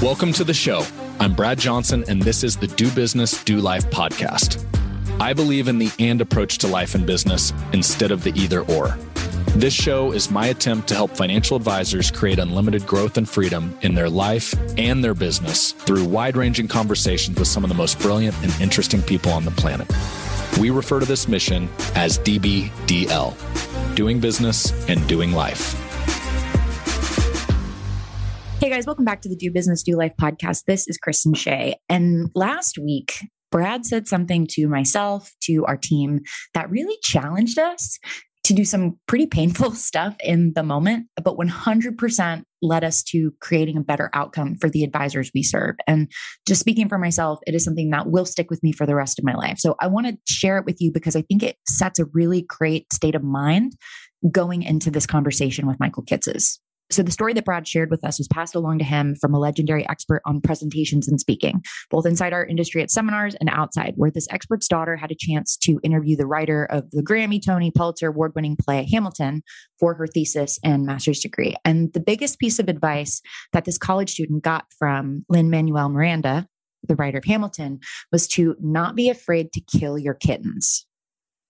Welcome to the show. I'm Brad Johnson, and this is the Do Business, Do Life podcast. I believe in the and approach to life and business instead of the either or. This show is my attempt to help financial advisors create unlimited growth and freedom in their life and their business through wide ranging conversations with some of the most brilliant and interesting people on the planet. We refer to this mission as DBDL doing business and doing life. Hey guys, welcome back to the Do Business, Do Life podcast. This is Kristen Shea. And last week, Brad said something to myself, to our team, that really challenged us to do some pretty painful stuff in the moment, but 100% led us to creating a better outcome for the advisors we serve. And just speaking for myself, it is something that will stick with me for the rest of my life. So I want to share it with you because I think it sets a really great state of mind going into this conversation with Michael Kitces. So the story that Brad shared with us was passed along to him from a legendary expert on presentations and speaking, both inside our industry at seminars and outside, where this expert's daughter had a chance to interview the writer of the Grammy, Tony, Pulitzer award winning play Hamilton for her thesis and master's degree. And the biggest piece of advice that this college student got from Lin-Manuel Miranda, the writer of Hamilton, was to not be afraid to kill your kittens.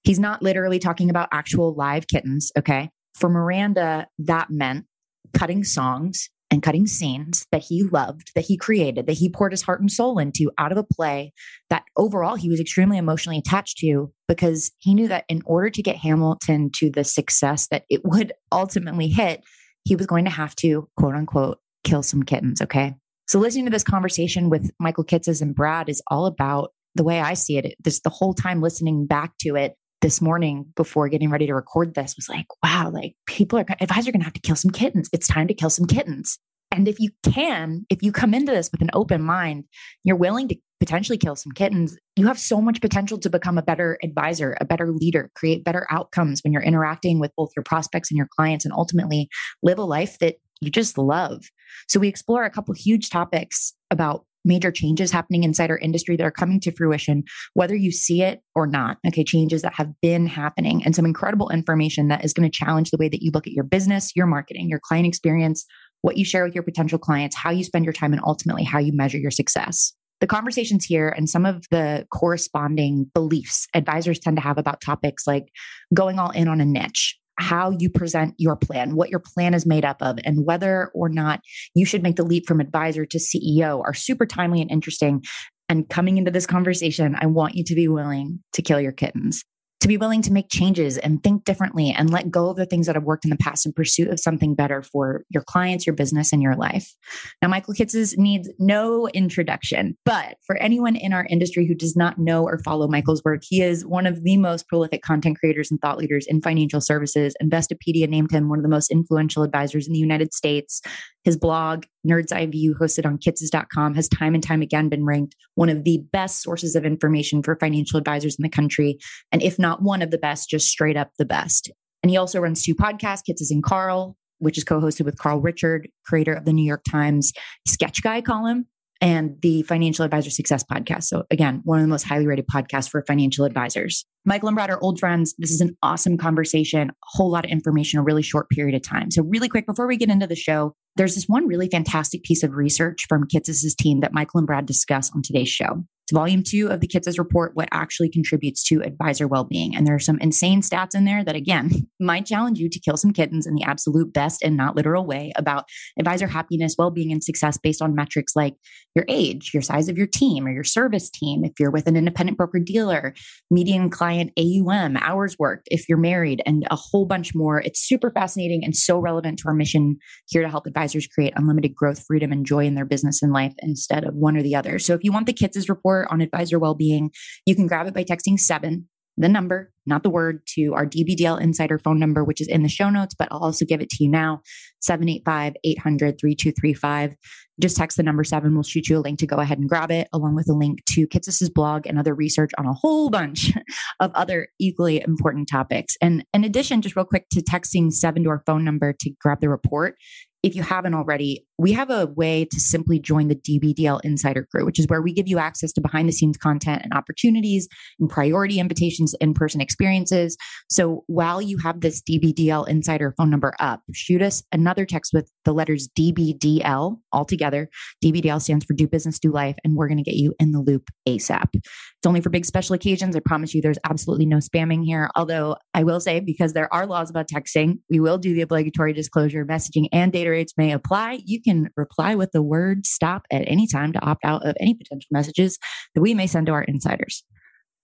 He's not literally talking about actual live kittens, okay? For Miranda, that meant cutting songs and cutting scenes that he loved, that he created, that he poured his heart and soul into out of a play that overall he was extremely emotionally attached to because he knew that in order to get Hamilton to the success that it would ultimately hit, he was going to have to, quote unquote, kill some kittens. Okay. So listening to this conversation with Michael Kitces and Brad is all about the way I see it. This the whole time listening back to it this morning before getting ready to record this was like, wow, like people are, advisors are going to have to kill some kittens. It's time to kill some kittens. And if you can, if you come into this with an open mind, you're willing to potentially kill some kittens, you have so much potential to become a better advisor, a better leader, create better outcomes when you're interacting with both your prospects and your clients, and ultimately live a life that you just love. So we explore a couple huge topics about major changes happening inside our industry that are coming to fruition, whether you see it or not. Okay, changes that have been happening and some incredible information that is going to challenge the way that you look at your business, your marketing, your client experience, what you share with your potential clients, how you spend your time, and ultimately how you measure your success. The conversations here and some of the corresponding beliefs advisors tend to have about topics like going all in on a niche, how you present your plan, what your plan is made up of, and whether or not you should make the leap from advisor to CEO are super timely and interesting. And coming into this conversation, I want you to be willing to kill your kittens to be willing to make changes and think differently and let go of the things that have worked in the past in pursuit of something better for your clients, your business, and your life. Now, Michael Kitces needs no introduction, but for anyone in our industry who does not know or follow Michael's work, he is one of the most prolific content creators and thought leaders in financial services. Investopedia named him one of the most influential advisors in the United States. His blog, Nerd's Eye View, hosted on kitces.com, has time and time again been ranked one of the best sources of information for financial advisors in the country. And if not one of the best, just straight up the best. And he also runs two podcasts, Kitces and Carl, which is co hosted with Carl Richard, creator of the New York Times Sketch Guy column, and the Financial Advisor Success Podcast. So, again, one of the most highly rated podcasts for financial advisors. Michael and Brad are old friends. This is an awesome conversation, a whole lot of information, a really short period of time. So, really quick, before we get into the show, there's this one really fantastic piece of research from Kitces' team that Michael and Brad discuss on today's show. Volume two of the Kitces report, what actually contributes to advisor well-being. And there are some insane stats in there that again might challenge you to kill some kittens in the absolute best and not literal way about advisor happiness, well-being, and success based on metrics like your age, your size of your team or your service team, if you're with an independent broker dealer, median client AUM, hours worked, if you're married, and a whole bunch more. It's super fascinating and so relevant to our mission here to help advisors create unlimited growth, freedom, and joy in their business and life instead of one or the other. So if you want the Kitces report, on advisor well-being, you can grab it by texting seven, the number, not the word, to our DBDL Insider phone number, which is in the show notes, but I'll also give it to you now 785 800 3235. Just text the number seven. We'll shoot you a link to go ahead and grab it, along with a link to Kitces' blog and other research on a whole bunch of other equally important topics. And in addition, just real quick to texting seven to our phone number to grab the report, if you haven't already, we have a way to simply join the DBDL Insider Crew, which is where we give you access to behind the scenes content and opportunities and priority invitations in person experiences. So while you have this DBDL Insider phone number up, shoot us another text with the letters DBDL all together. DBDL stands for Do Business, Do Life, and we're going to get you in the loop ASAP. It's only for big special occasions. I promise you there's absolutely no spamming here. Although I will say, because there are laws about texting, we will do the obligatory disclosure messaging and data rates may apply. You can reply with the word stop at any time to opt out of any potential messages that we may send to our insiders.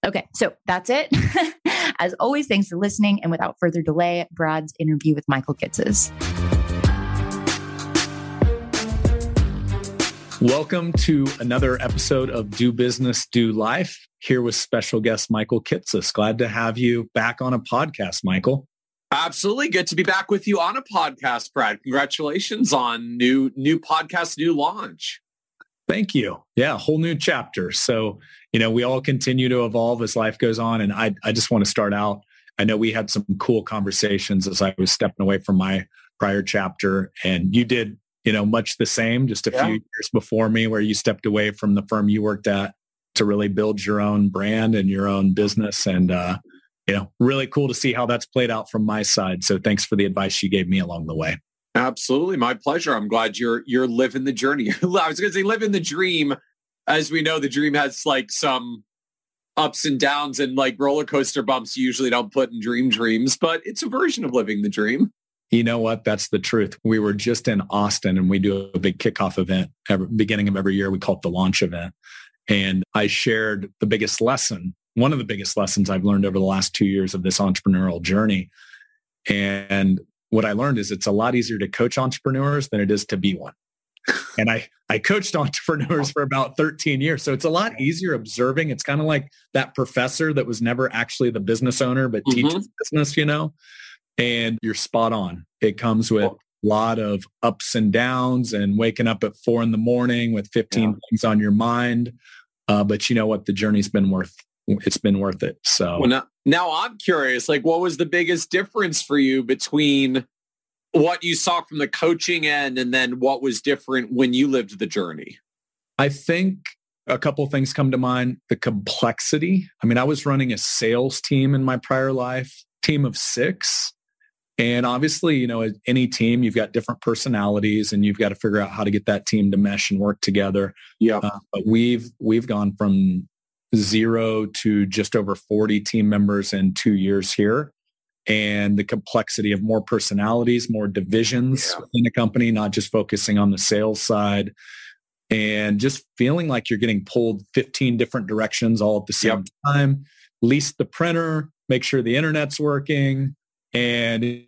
Okay, so that's it. As always, thanks for listening. And without further delay, Brad's interview with Michael Kitces. Welcome to another episode of Do Business, Do Life. Here with special guest Michael Kitces. Glad to have you back on a podcast, Michael. Absolutely. Good to be back with you on a podcast, Brad. Congratulations on new new podcast, new launch. Thank you. Yeah, whole new chapter. So, you know, we all continue to evolve as life goes on. And I, I just want to start out. I know we had some cool conversations as I was stepping away from my prior chapter. And you did, you know, much the same just a yeah. few years before me, where you stepped away from the firm you worked at to really build your own brand and your own business. And uh, you know, really cool to see how that's played out from my side. So thanks for the advice you gave me along the way. Absolutely. My pleasure. I'm glad you're you're living the journey. I was gonna say living the dream. As we know, the dream has like some ups and downs and like roller coaster bumps you usually don't put in dream dreams, but it's a version of living the dream. You know what? That's the truth. We were just in Austin and we do a big kickoff event every, beginning of every year. We call it the launch event. And I shared the biggest lesson one of the biggest lessons I've learned over the last two years of this entrepreneurial journey. And what I learned is it's a lot easier to coach entrepreneurs than it is to be one. and I, I coached entrepreneurs for about 13 years. So it's a lot easier observing. It's kind of like that professor that was never actually the business owner, but mm-hmm. teaches business, you know, and you're spot on. It comes with a lot of ups and downs and waking up at four in the morning with 15 yeah. things on your mind. Uh, but you know what? The journey's been worth it's been worth it. So well, now, now I'm curious, like what was the biggest difference for you between what you saw from the coaching end and then what was different when you lived the journey? I think a couple things come to mind. The complexity. I mean, I was running a sales team in my prior life, team of six. And obviously, you know, any team, you've got different personalities and you've got to figure out how to get that team to mesh and work together. Yeah. Uh, but we've, we've gone from zero to just over 40 team members in two years here. And the complexity of more personalities, more divisions yeah. within a company, not just focusing on the sales side and just feeling like you're getting pulled 15 different directions all at the same yep. time. Lease the printer, make sure the internet's working. And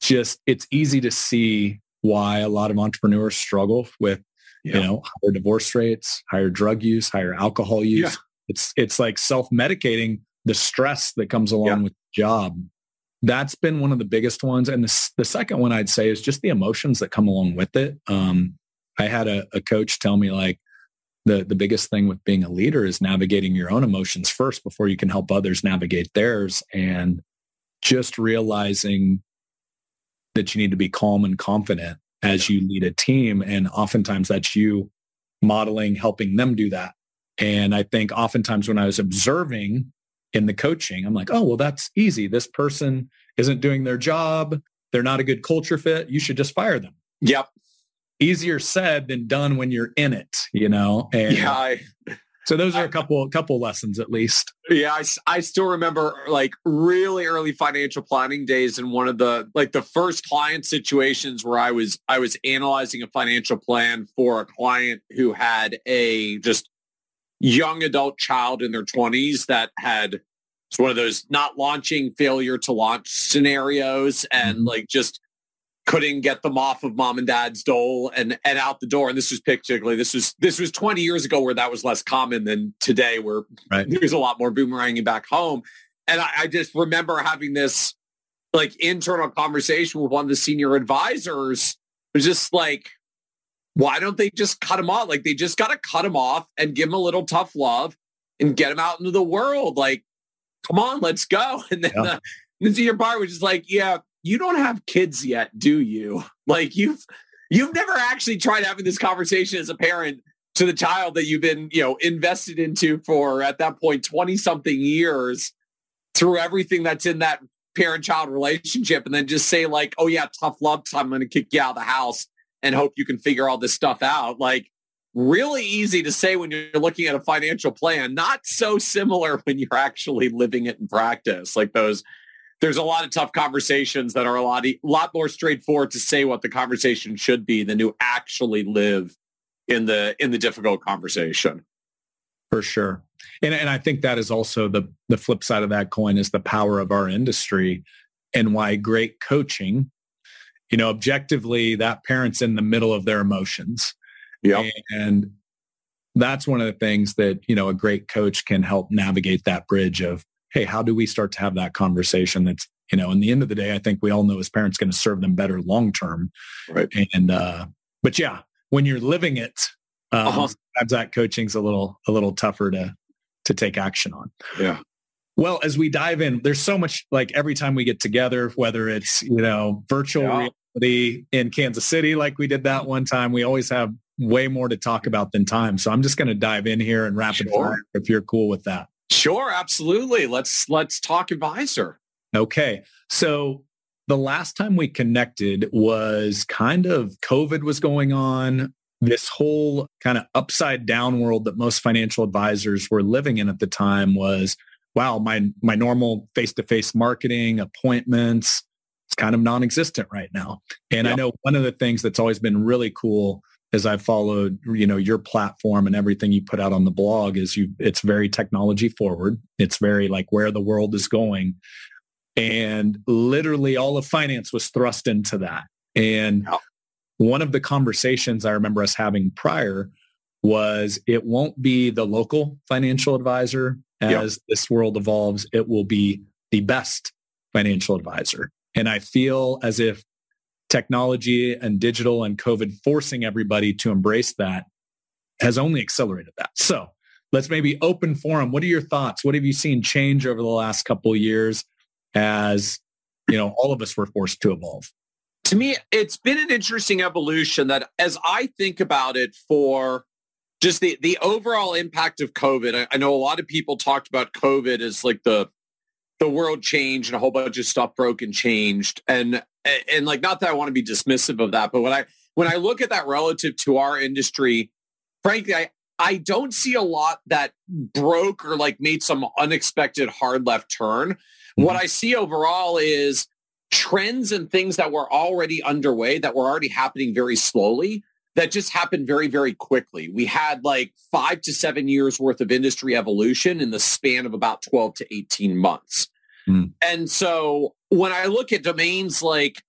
just, it's easy to see why a lot of entrepreneurs struggle with, you know, higher divorce rates, higher drug use, higher alcohol use. Yeah it's it's like self-medicating the stress that comes along yeah. with the job. That's been one of the biggest ones. And the, the second one I'd say is just the emotions that come along with it. Um, I had a, a coach tell me like the, the biggest thing with being a leader is navigating your own emotions first before you can help others navigate theirs. And just realizing that you need to be calm and confident as you lead a team. And oftentimes that's you modeling, helping them do that. And I think oftentimes when I was observing in the coaching, I'm like, oh, well, that's easy. This person isn't doing their job. They're not a good culture fit. You should just fire them. Yep. Easier said than done when you're in it, you know? And yeah. I, so those are a couple, a couple lessons at least. Yeah. I, I still remember like really early financial planning days and one of the, like the first client situations where I was, I was analyzing a financial plan for a client who had a just young adult child in their 20s that had it's one of those not launching failure to launch scenarios and mm-hmm. like just couldn't get them off of mom and dad's dole and and out the door and this was particularly this was this was 20 years ago where that was less common than today where right. there's a lot more boomeranging back home and I, I just remember having this like internal conversation with one of the senior advisors it was just like why don't they just cut him off? Like they just got to cut him off and give him a little tough love and get him out into the world. Like, come on, let's go. And then yeah. Uh, the, the senior bar was just like, yeah, you don't have kids yet, do you? Like you've you've never actually tried having this conversation as a parent to the child that you've been, you know, invested into for at that point 20 something years through everything that's in that parent child relationship and then just say like, oh yeah, tough love, I'm going to kick you out of the house and hope you can figure all this stuff out. Like really easy to say when you're looking at a financial plan, not so similar when you're actually living it in practice. Like those, there's a lot of tough conversations that are a lot, a lot more straightforward to say what the conversation should be than to actually live in the, in the difficult conversation. For sure. And, and I think that is also the, the flip side of that coin is the power of our industry and why great coaching, you know, objectively that parent's in the middle of their emotions. Yeah. And that's one of the things that, you know, a great coach can help navigate that bridge of, hey, how do we start to have that conversation that's, you know, in the end of the day, I think we all know as parents going to serve them better long term. Right. And uh, but yeah, when you're living it, um, uh-huh. that coaching's a little a little tougher to to take action on. Yeah. Well, as we dive in, there's so much like every time we get together, whether it's, you know, virtual yeah. In Kansas City, like we did that one time, we always have way more to talk about than time. So I'm just going to dive in here and rapid sure. fire if you're cool with that. Sure, absolutely. Let's let's talk advisor. Okay. So the last time we connected was kind of COVID was going on this whole kind of upside down world that most financial advisors were living in at the time was wow my my normal face-to-face marketing appointments it's kind of non-existent right now. And i know one of the things that's always been really cool as i've followed you know your platform and everything you put out on the blog is you it's very technology forward. It's very like where the world is going. And literally all of finance was thrust into that. And one of the conversations I remember us having prior was it won't be the local financial advisor as this world evolves. It will be the best financial advisor. And I feel as if technology and digital and COVID forcing everybody to embrace that has only accelerated that. So let's maybe open forum. What are your thoughts? What have you seen change over the last couple years as, you know, all of us were forced to evolve? to me, it's been an interesting evolution that as I think about it for just the, the overall impact of COVID, I, I know a lot of people talked about COVID as like the the world changed and a whole bunch of stuff broke and changed. And and like not that I want to be dismissive of that, but when I when I look at that relative to our industry, frankly, I, I don't see a lot that broke or like made some unexpected hard left turn. Mm-hmm. What I see overall is trends and things that were already underway that were already happening very slowly that just happened very, very quickly. We had like five to seven years worth of industry evolution in the span of about 12 to 18 months. Mm. And so when I look at domains like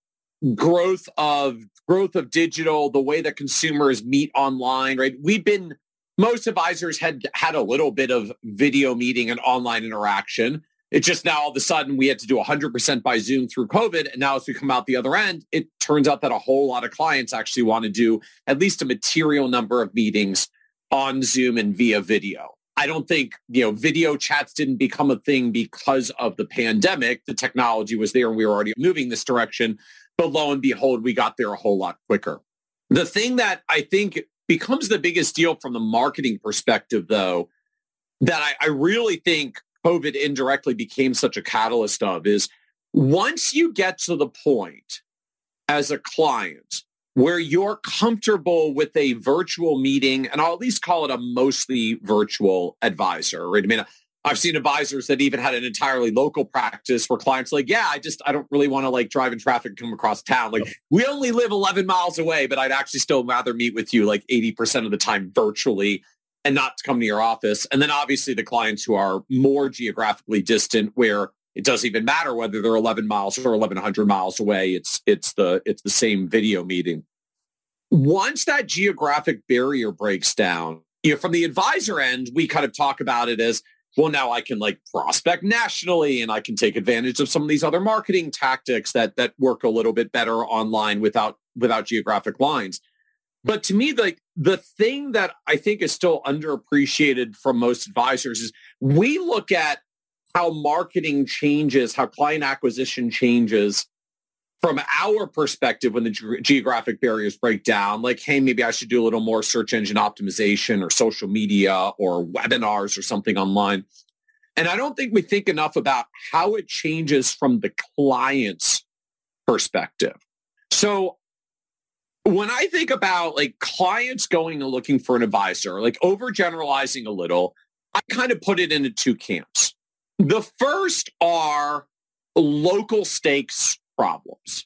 growth of growth of digital, the way that consumers meet online, right? We've been most advisors had had a little bit of video meeting and online interaction. It's just now all of a sudden we had to do 100% by Zoom through COVID. And now as we come out the other end, it turns out that a whole lot of clients actually want to do at least a material number of meetings on Zoom and via video. I don't think, you know, video chats didn't become a thing because of the pandemic. The technology was there and we were already moving this direction. But lo and behold, we got there a whole lot quicker. The thing that I think becomes the biggest deal from the marketing perspective, though, that I, I really think COVID indirectly became such a catalyst of is once you get to the point as a client where you're comfortable with a virtual meeting, and I'll at least call it a mostly virtual advisor, right? I mean, I've seen advisors that even had an entirely local practice where clients like, yeah, I just, I don't really want to like drive in traffic and come across town. Like we only live 11 miles away, but I'd actually still rather meet with you like 80% of the time virtually and not to come to your office. And then obviously the clients who are more geographically distant where it doesn't even matter whether they're 11 miles or 1100 miles away. It's, it's the, it's the same video meeting. Once that geographic barrier breaks down, you know, from the advisor end, we kind of talk about it as, well, now I can like prospect nationally and I can take advantage of some of these other marketing tactics that, that work a little bit better online without, without geographic lines. But to me, like the thing that I think is still underappreciated from most advisors is we look at how marketing changes, how client acquisition changes from our perspective, when the ge- geographic barriers break down, like, hey, maybe I should do a little more search engine optimization or social media or webinars or something online. And I don't think we think enough about how it changes from the client's perspective. So when I think about like clients going and looking for an advisor, like overgeneralizing a little, I kind of put it into two camps. The first are local stakes problems.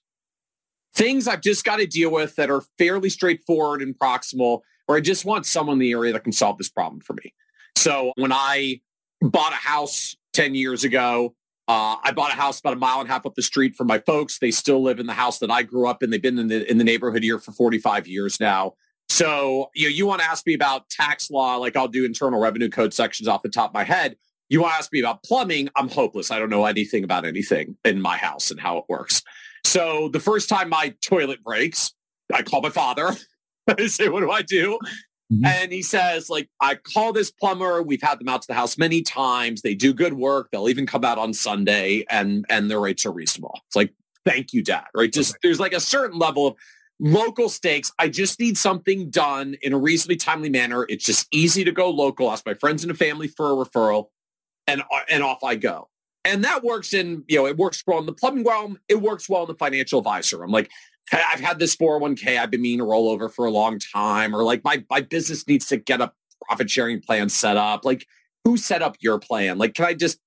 Things I've just got to deal with that are fairly straightforward and proximal, or I just want someone in the area that can solve this problem for me. So when I bought a house 10 years ago, uh, I bought a house about a mile and a half up the street from my folks. They still live in the house that I grew up in. They've been in the in the neighborhood here for 45 years now. So you know, you want to ask me about tax law, like I'll do internal revenue code sections off the top of my head. You want to ask me about plumbing? I'm hopeless. I don't know anything about anything in my house and how it works. So the first time my toilet breaks, I call my father. I say, "What do I do?" Mm-hmm. And he says, like, I call this plumber. We've had them out to the house many times. They do good work. They'll even come out on Sunday and and their rates are reasonable. It's like, thank you, dad. Right. Just okay. there's like a certain level of local stakes. I just need something done in a reasonably timely manner. It's just easy to go local. Ask my friends and family for a referral and and off I go. And that works in, you know, it works well in the plumbing realm. It works well in the financial advisor. I'm like, I've had this 401k I've been meaning to roll over for a long time, or like my, my business needs to get a profit sharing plan set up. Like who set up your plan? Like, can I just,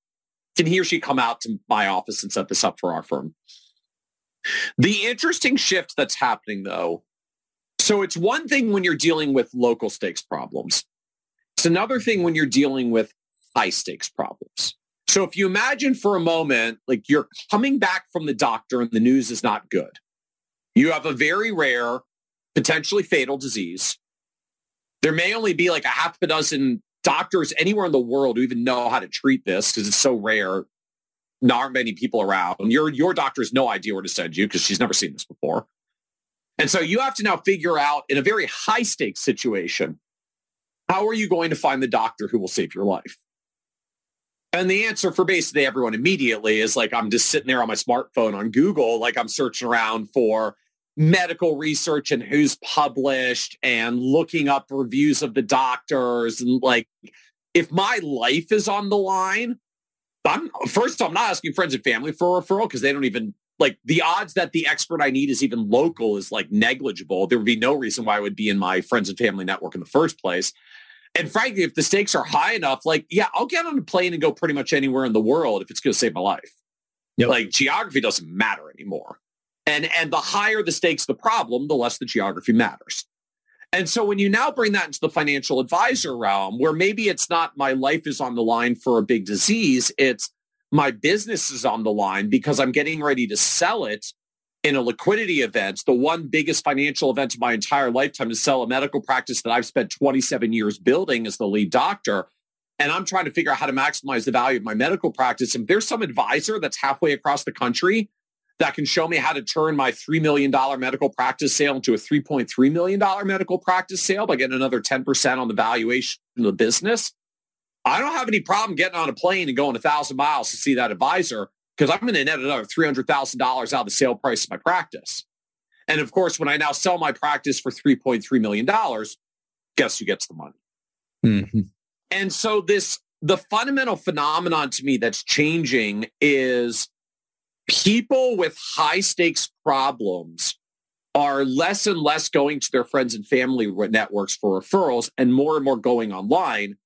can he or she come out to my office and set this up for our firm? The interesting shift that's happening though. So it's one thing when you're dealing with local stakes problems. It's another thing when you're dealing with high stakes problems. So if you imagine for a moment, like you're coming back from the doctor and the news is not good you have a very rare, potentially fatal disease. There may only be like a half a dozen doctors anywhere in the world who even know how to treat this because it's so rare. Not many people around. Your your doctor has no idea where to send you because she's never seen this before. And so you have to now figure out in a very high stakes situation, how are you going to find the doctor who will save your life? And the answer for basically everyone immediately is like, I'm just sitting there on my smartphone on Google, like I'm searching around for medical research and who's published and looking up reviews of the doctors and like if my life is on the line i'm first i'm not asking friends and family for a referral because they don't even like the odds that the expert i need is even local is like negligible. There would be no reason why i would be in my friends and family network in the first place. And frankly if the stakes are high enough like yeah i'll get on a plane and go pretty much anywhere in the world if it's going to save my life. Yep. like geography doesn't matter anymore and, and the higher the stakes the problem, the less the geography matters. And so when you now bring that into the financial advisor realm, where maybe it's not my life is on the line for a big disease, it's my business is on the line because I'm getting ready to sell it in a liquidity event, the one biggest financial event of my entire lifetime to sell a medical practice that I've spent 27 years building as the lead doctor. And I'm trying to figure out how to maximize the value of my medical practice. And there's some advisor that's halfway across the country that can show me how to turn my $3 million medical practice sale into a $3.3 million medical practice sale by getting another 10% on the valuation of the business. I don't have any problem getting on a plane and going a thousand miles to see that advisor because I'm going to net another $300,000 out of the sale price of my practice. And of course, when I now sell my practice for $3.3 million, guess who gets the money? Mm-hmm. And so this, the fundamental phenomenon to me that's changing is people with high stakes problems are less and less going to their friends and family networks for referrals and more and more going online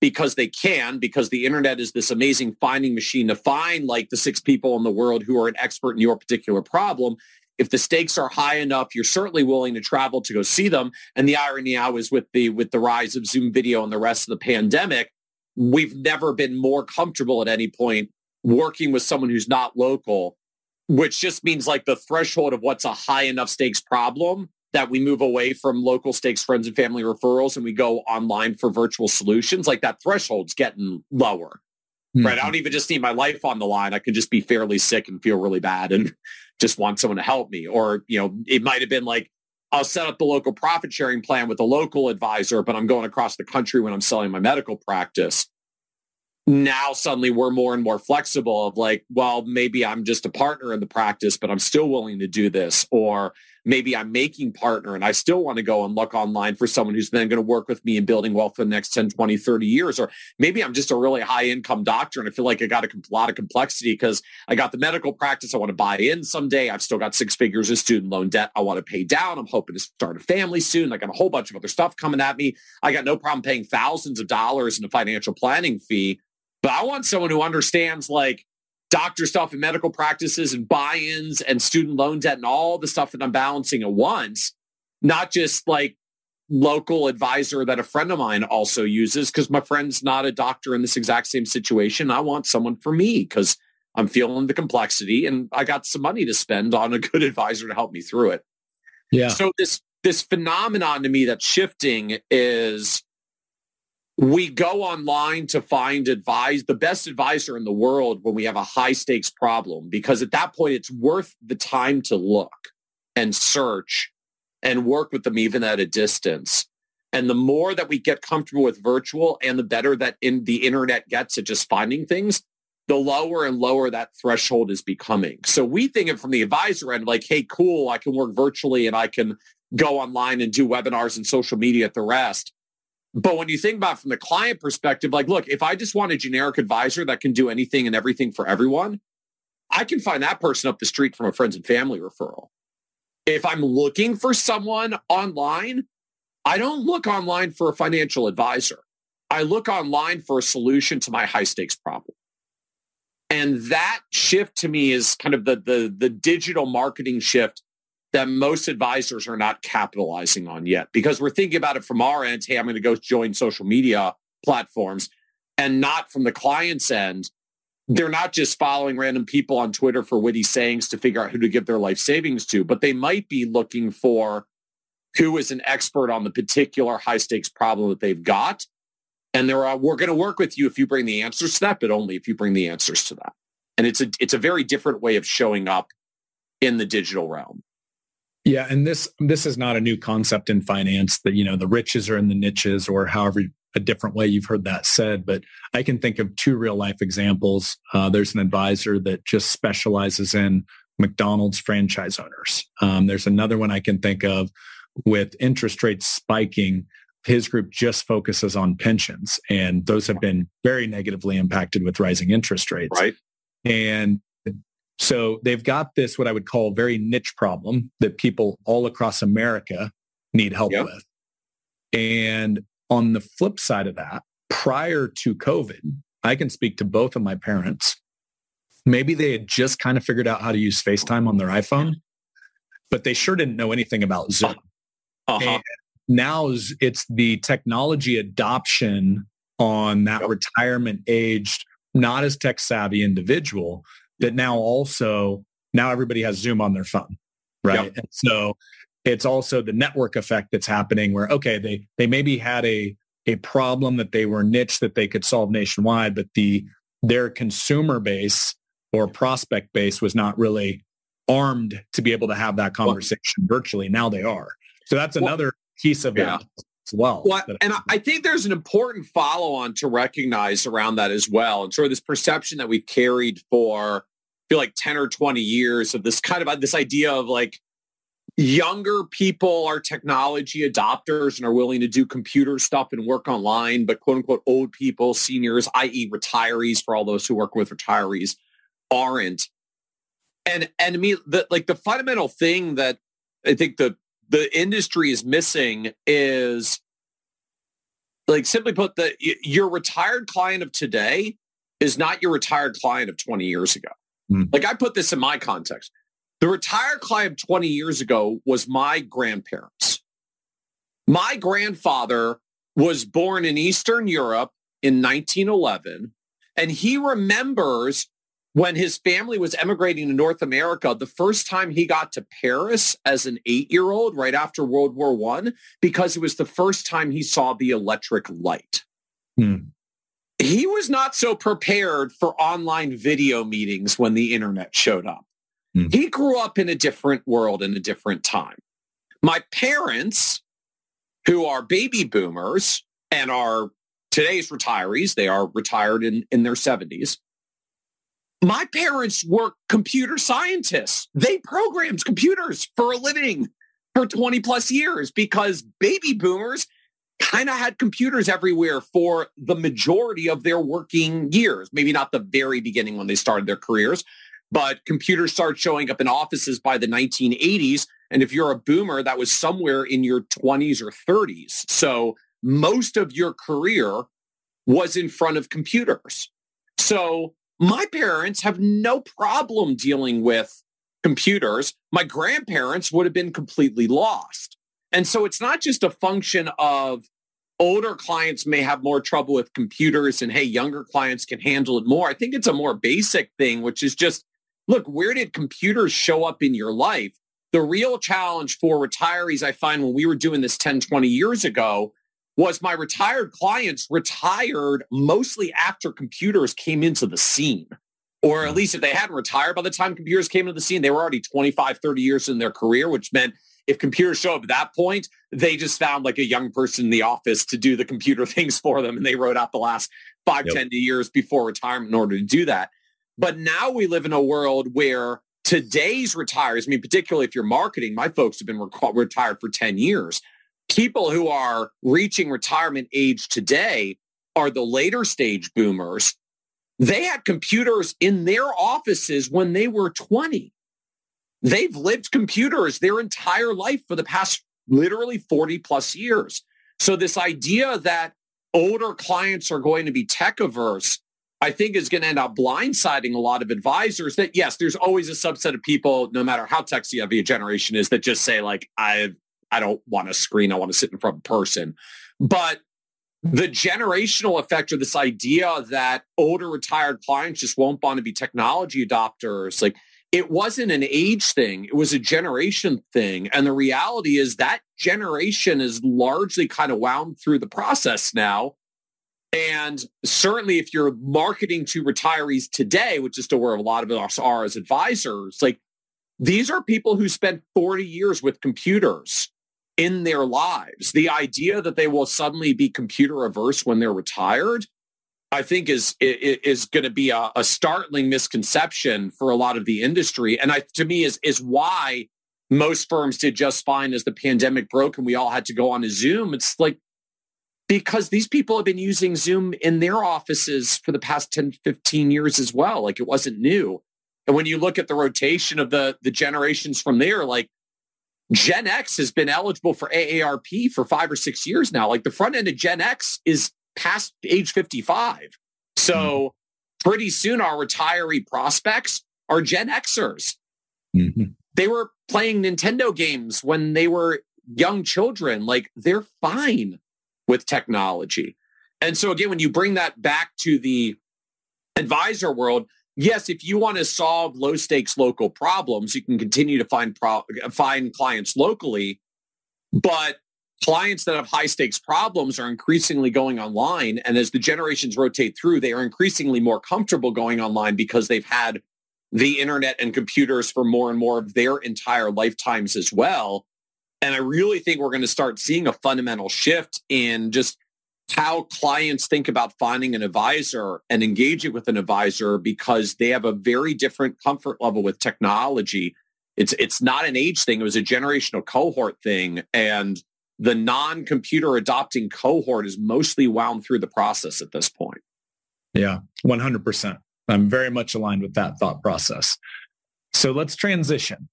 because they can, because the internet is this amazing finding machine to find like the six people in the world who are an expert in your particular problem. If the stakes are high enough, you're certainly willing to travel to go see them. And the irony now is with the with the rise of Zoom video and the rest of the pandemic, we've never been more comfortable at any point working with someone who's not local, which just means like the threshold of what's a high enough stakes problem that we move away from local stakes friends and family referrals and we go online for virtual solutions, like that threshold's getting lower. Mm-hmm. Right. I don't even just need my life on the line. I could just be fairly sick and feel really bad and just want someone to help me. Or, you know, it might have been like, I'll set up the local profit sharing plan with a local advisor, but I'm going across the country when I'm selling my medical practice now suddenly we're more and more flexible of like, well, maybe I'm just a partner in the practice, but I'm still willing to do this. Or maybe I'm making partner and I still want to go and look online for someone who's then going to work with me in building wealth for the next 10, 20, 30 years. Or maybe I'm just a really high income doctor and I feel like I got a lot of complexity because I got the medical practice I want to buy in someday. I've still got six figures of student loan debt I want to pay down. I'm hoping to start a family soon. I got a whole bunch of other stuff coming at me. I got no problem paying thousands of dollars in a financial planning fee but I want someone who understands like doctor stuff and medical practices and buy-ins and student loan debt and all the stuff that I'm balancing at once, not just like local advisor that a friend of mine also uses because my friend's not a doctor in this exact same situation. I want someone for me because I'm feeling the complexity and I got some money to spend on a good advisor to help me through it. Yeah. So this this phenomenon to me that's shifting is we go online to find advise the best advisor in the world when we have a high stakes problem because at that point it's worth the time to look and search and work with them even at a distance. And the more that we get comfortable with virtual and the better that in the internet gets at just finding things the lower and lower that threshold is becoming. So we think it from the advisor end like hey cool i can work virtually and i can go online and do webinars and social media at the rest but when you think about from the client perspective, like, look, if I just want a generic advisor that can do anything and everything for everyone, I can find that person up the street from a friends and family referral. If I'm looking for someone online, I don't look online for a financial advisor. I look online for a solution to my high stakes problem. And that shift to me is kind of the, the, the digital marketing shift that most advisors are not capitalizing on yet because we're thinking about it from our end. Hey, I'm going to go join social media platforms and not from the client's end. They're not just following random people on Twitter for witty sayings to figure out who to give their life savings to, but they might be looking for who is an expert on the particular high stakes problem that they've got. And they're, uh, we're going to work with you if you bring the answers to that, but only if you bring the answers to that. And it's a, it's a very different way of showing up in the digital realm. Yeah, and this this is not a new concept in finance that you know the riches are in the niches or however a different way you've heard that said. But I can think of two real life examples. Uh, there's an advisor that just specializes in McDonald's franchise owners. Um, there's another one I can think of with interest rates spiking. His group just focuses on pensions, and those have been very negatively impacted with rising interest rates. Right. And so they've got this, what I would call very niche problem that people all across America need help yep. with. And on the flip side of that, prior to COVID, I can speak to both of my parents. Maybe they had just kind of figured out how to use FaceTime on their iPhone, but they sure didn't know anything about Zoom. Uh-huh. now it's the technology adoption on that retirement aged, not as tech savvy individual that now also now everybody has Zoom on their phone, right? Yep. And so it's also the network effect that's happening where okay, they they maybe had a a problem that they were niche that they could solve nationwide, but the their consumer base or prospect base was not really armed to be able to have that conversation well, virtually. Now they are. So that's another well, piece of yeah. it as well. well and I think there's an important follow on to recognize around that as well. And sort of this perception that we've carried for feel like 10 or 20 years of this kind of uh, this idea of like younger people are technology adopters and are willing to do computer stuff and work online, but quote unquote old people, seniors, i.e. retirees for all those who work with retirees aren't. And and mean the like the fundamental thing that I think the the industry is missing is like simply put the your retired client of today is not your retired client of 20 years ago. Mm. Like I put this in my context. The retired client 20 years ago was my grandparents. My grandfather was born in Eastern Europe in 1911, and he remembers when his family was emigrating to North America, the first time he got to Paris as an eight-year-old right after World War One, because it was the first time he saw the electric light. Mm he was not so prepared for online video meetings when the internet showed up. Mm. He grew up in a different world in a different time. My parents, who are baby boomers and are today's retirees, they are retired in, in their 70s. My parents were computer scientists. They programmed computers for a living for 20 plus years because baby boomers kind of had computers everywhere for the majority of their working years. Maybe not the very beginning when they started their careers, but computers started showing up in offices by the 1980s. And if you're a boomer, that was somewhere in your 20s or 30s. So most of your career was in front of computers. So my parents have no problem dealing with computers. My grandparents would have been completely lost. And so it's not just a function of older clients may have more trouble with computers and hey, younger clients can handle it more. I think it's a more basic thing, which is just, look, where did computers show up in your life? The real challenge for retirees, I find when we were doing this 10, 20 years ago, was my retired clients retired mostly after computers came into the scene. Or at mm. least if they hadn't retired by the time computers came into the scene, they were already 25, 30 years in their career, which meant if computers show up at that point, they just found like a young person in the office to do the computer things for them. And they wrote out the last five, yep. 10 years before retirement in order to do that. But now we live in a world where today's retirees, I mean, particularly if you're marketing, my folks have been re- retired for 10 years people who are reaching retirement age today are the later stage boomers. They had computers in their offices when they were 20. They've lived computers their entire life for the past literally 40 plus years. So this idea that older clients are going to be tech averse, I think is going to end up blindsiding a lot of advisors that yes, there's always a subset of people, no matter how tech savvy a generation is, that just say like, I've I don't want a screen. I want to sit in front of a person. But the generational effect of this idea that older retired clients just won't want to be technology adopters, like it wasn't an age thing. It was a generation thing. And the reality is that generation is largely kind of wound through the process now. And certainly if you're marketing to retirees today, which is still where a lot of us are as advisors, like these are people who spent 40 years with computers in their lives. The idea that they will suddenly be computer averse when they're retired, I think is is going to be a, a, startling misconception for a lot of the industry, and I, to me is is why most firms did just fine as the pandemic broke and we all had to go on a Zoom. It's like because these people have been using Zoom in their offices for the past 10, 15 years as well. Like it wasn't new. And when you look at the rotation of the the generations from there, like Gen X has been eligible for AARP for five or six years now. Like the front end of Gen X is past age 55. So mm-hmm. pretty soon our retiree prospects are Gen Xers. Mm-hmm. They were playing Nintendo games when they were young children. Like they're fine with technology. And so again, when you bring that back to the advisor world, yes, if you want to solve low stakes local problems, you can continue to find pro- find clients locally, but clients that have high stakes problems are increasingly going online and as the generations rotate through they are increasingly more comfortable going online because they've had the internet and computers for more and more of their entire lifetimes as well and i really think we're going to start seeing a fundamental shift in just how clients think about finding an advisor and engaging with an advisor because they have a very different comfort level with technology. It's it's not an age thing. It was a generational cohort thing. And the non-computer adopting cohort is mostly wound through the process at this point. Yeah, 100%. I'm very much aligned with that thought process. So let's transition.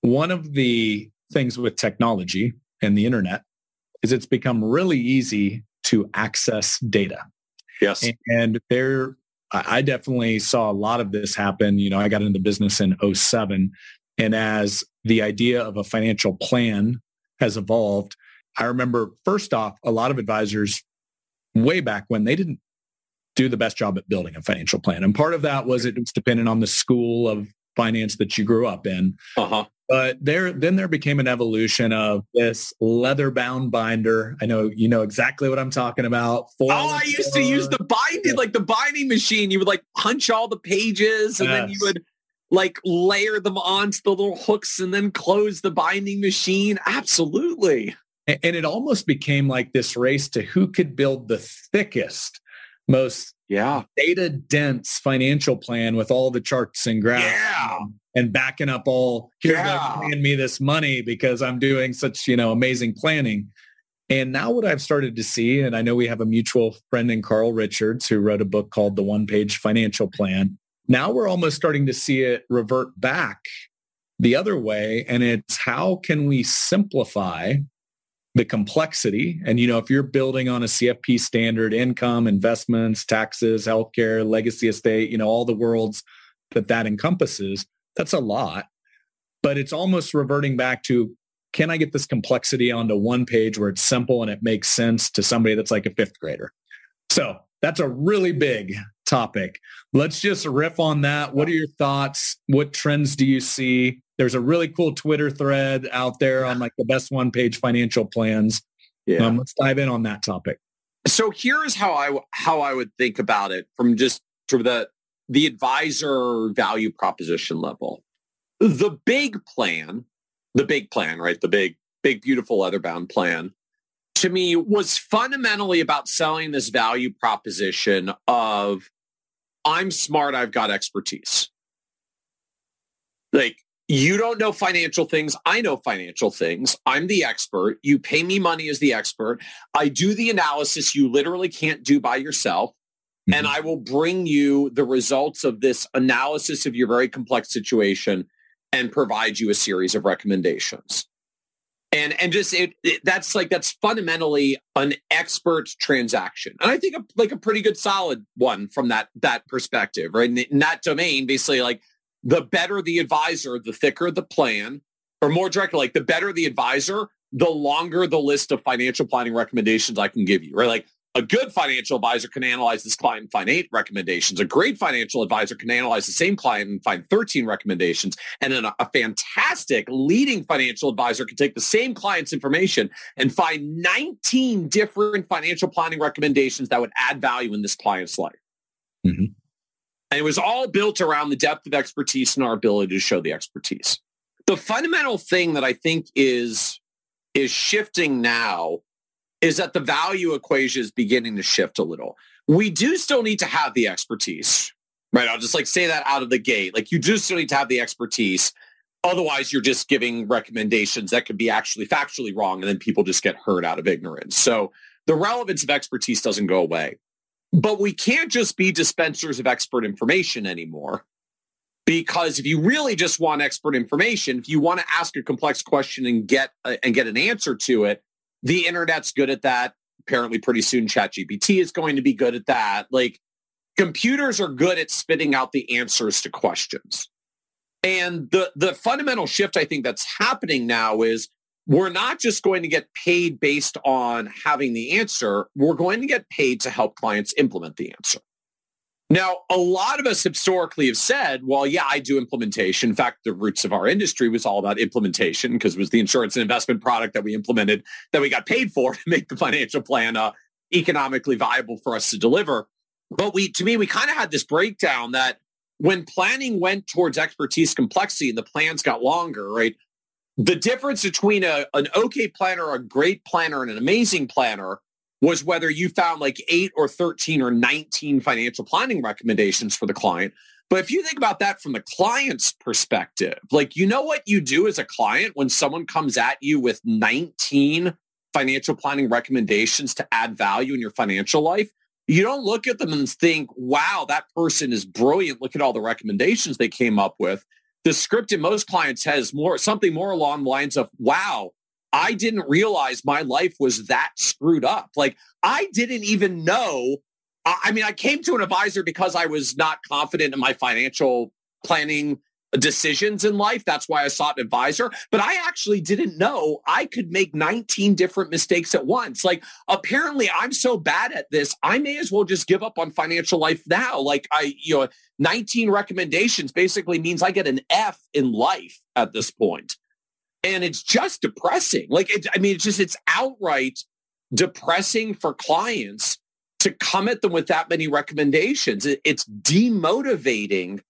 One of the things with technology and the internet is it's become really easy to access data. Yes. And there, I definitely saw a lot of this happen. You know, I got into business in 07. And as the idea of a financial plan has evolved, I remember first off, a lot of advisors way back when they didn't do the best job at building a financial plan. And part of that was it was dependent on the school of finance that you grew up in. Uh-huh. But there, then there became an evolution of this leather bound binder. I know you know exactly what I'm talking about. oh, I used to use the binding, like the binding machine. You would like punch all the pages and yes. then you would like layer them onto the little hooks and then close the binding machine. Absolutely. And it almost became like this race to who could build the thickest, most yeah data dense financial plan with all the charts and graphs yeah. and backing up all here's yeah. paying me this money because I'm doing such, you know, amazing planning. And now what I've started to see, and I know we have a mutual friend in Carl Richards who wrote a book called The One Page Financial Plan. Now we're almost starting to see it revert back the other way. And it's how can we simplify the complexity? And, you know, if you're building on a CFP standard, income, investments, taxes, healthcare, legacy estate, you know, all the worlds that that encompasses, that's a lot. But it's almost reverting back to, can I get this complexity onto one page where it's simple and it makes sense to somebody that's like a fifth grader? So that's a really big topic. Let's just riff on that. What are your thoughts? What trends do you see? There's a really cool Twitter thread out there on like the best one page financial plans. Yeah. Um, let's dive in on that topic. So here's how I how I would think about it from just sort of the the advisor value proposition level. The big plan, the big plan, right? The big, big, beautiful leather-bound plan to me was fundamentally about selling this value proposition of I'm smart, I've got expertise. Like you don't know financial things. I know financial things. I'm the expert. You pay me money as the expert. I do the analysis you literally can't do by yourself. Mm-hmm. And I will bring you the results of this analysis of your very complex situation and provide you a series of recommendations. And, and just it, it, that's like that's fundamentally an expert transaction. And i think a, like a pretty good solid one from that that perspective right? In, in that domain basically like the better the advisor the thicker the plan or more directly like the better the advisor the longer the list of financial planning recommendations i can give you right? Like a good financial advisor can analyze this client and find eight recommendations. A great financial advisor can analyze the same client and find 13 recommendations. And then a, fantastic leading financial advisor can take the same client's information and find 19 different financial planning recommendations that would add value in this client's life. Mm-hmm. And it was all built around the depth of expertise and our ability to show the expertise. The fundamental thing that I think is is shifting now is that the value equation is beginning to shift a little. We do still need to have the expertise, right? I'll just like say that out of the gate. Like you do still need to have the expertise. Otherwise, you're just giving recommendations that could be actually factually wrong. And then people just get hurt out of ignorance. So the relevance of expertise doesn't go away. But we can't just be dispensers of expert information anymore. Because if you really just want expert information, if you want to ask a complex question and get uh, and get an answer to it, the internet's good at that. Apparently, pretty soon, ChatGPT is going to be good at that. Like computers are good at spitting out the answers to questions. And the the fundamental shift I think that's happening now is we're not just going to get paid based on having the answer. We're going to get paid to help clients implement the answer. Now, a lot of us historically have said, well, yeah, I do implementation. In fact, the roots of our industry was all about implementation because it was the insurance and investment product that we implemented that we got paid for to make the financial plan uh, economically viable for us to deliver. But we, to me, we kind of had this breakdown that when planning went towards expertise complexity and the plans got longer, right? The difference between a, an okay planner, a great planner, and an amazing planner was whether you found like eight or 13 or 19 financial planning recommendations for the client. But if you think about that from the client's perspective, like, you know what you do as a client when someone comes at you with 19 financial planning recommendations to add value in your financial life? You don't look at them and think, wow, that person is brilliant. Look at all the recommendations they came up with. The script in most clients has more something more along the lines of, wow, I didn't realize my life was that screwed up. Like I didn't even know. I mean, I came to an advisor because I was not confident in my financial planning decisions in life. That's why I sought an advisor. But I actually didn't know I could make 19 different mistakes at once. Like apparently I'm so bad at this, I may as well just give up on financial life now. Like I, you know, 19 recommendations basically means I get an F in life at this point and it's just depressing. Like, it, I mean, it's just, it's outright depressing for clients to come at them with that many recommendations. It, it's demotivating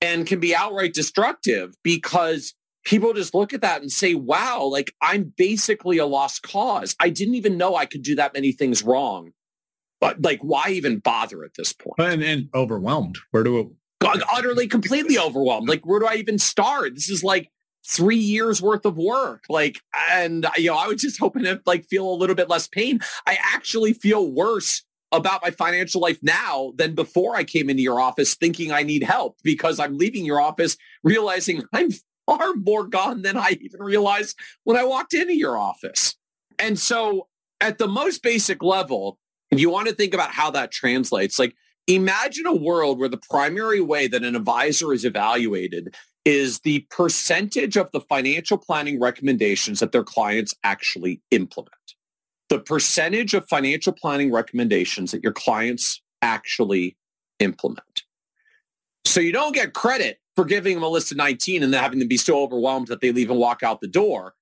and can be outright destructive because people just look at that and say, wow, like I'm basically a lost cause. I didn't even know I could do that many things wrong. But like, why even bother at this point? And, and overwhelmed. Where do it? Utterly, completely overwhelmed. Like, where do I even start? This is like three years worth of work. Like, and you know, I was just hoping to like feel a little bit less pain. I actually feel worse about my financial life now than before I came into your office thinking I need help because I'm leaving your office realizing I'm far more gone than I even realized when I walked into your office. And so at the most basic level, if you want to think about how that translates, like imagine a world where the primary way that an advisor is evaluated is the percentage of the financial planning recommendations that their clients actually implement. The percentage of financial planning recommendations that your clients actually implement. So you don't get credit for giving them a list of 19 and then having them be so overwhelmed that they leave and walk out the door.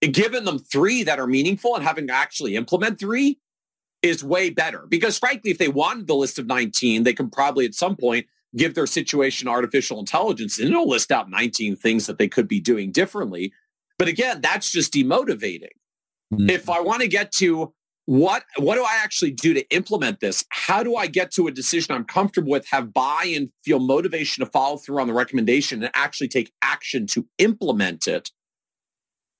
Giving them three that are meaningful and having to actually implement three is way better. Because frankly, if they wanted the list of 19, they can probably at some point give their situation artificial intelligence and it'll list out 19 things that they could be doing differently. But again, that's just demotivating. Mm-hmm. If I want to get to what what do I actually do to implement this? How do I get to a decision I'm comfortable with, have buy and feel motivation to follow through on the recommendation and actually take action to implement it?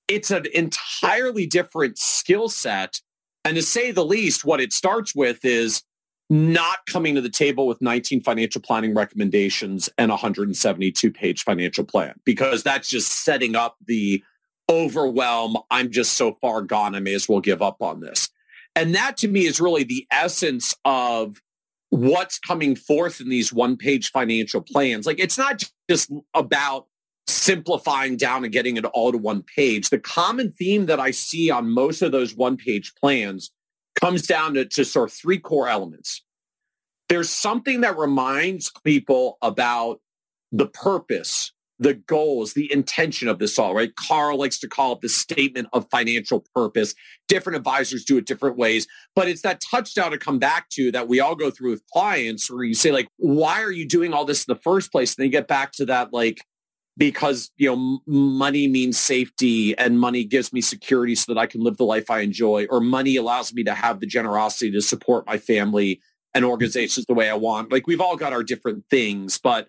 It's an entirely different skill set. And to say the least, what it starts with is not coming to the table with 19 financial planning recommendations and 172 page financial plan because that's just setting up the overwhelm. I'm just so far gone. I may as well give up on this. And that to me is really the essence of what's coming forth in these one page financial plans. Like it's not just about simplifying down and getting it all to one page. The common theme that I see on most of those one page plans comes down to, to sort of three core elements. There's something that reminds people about the purpose, the goals, the intention of this all, right? Carl likes to call it the statement of financial purpose. Different advisors do it different ways, but it's that touchdown to come back to that we all go through with clients where you say like, why are you doing all this in the first place? And they get back to that like, because you know money means safety and money gives me security so that I can live the life I enjoy or money allows me to have the generosity to support my family and organizations the way I want. Like we've all got our different things, but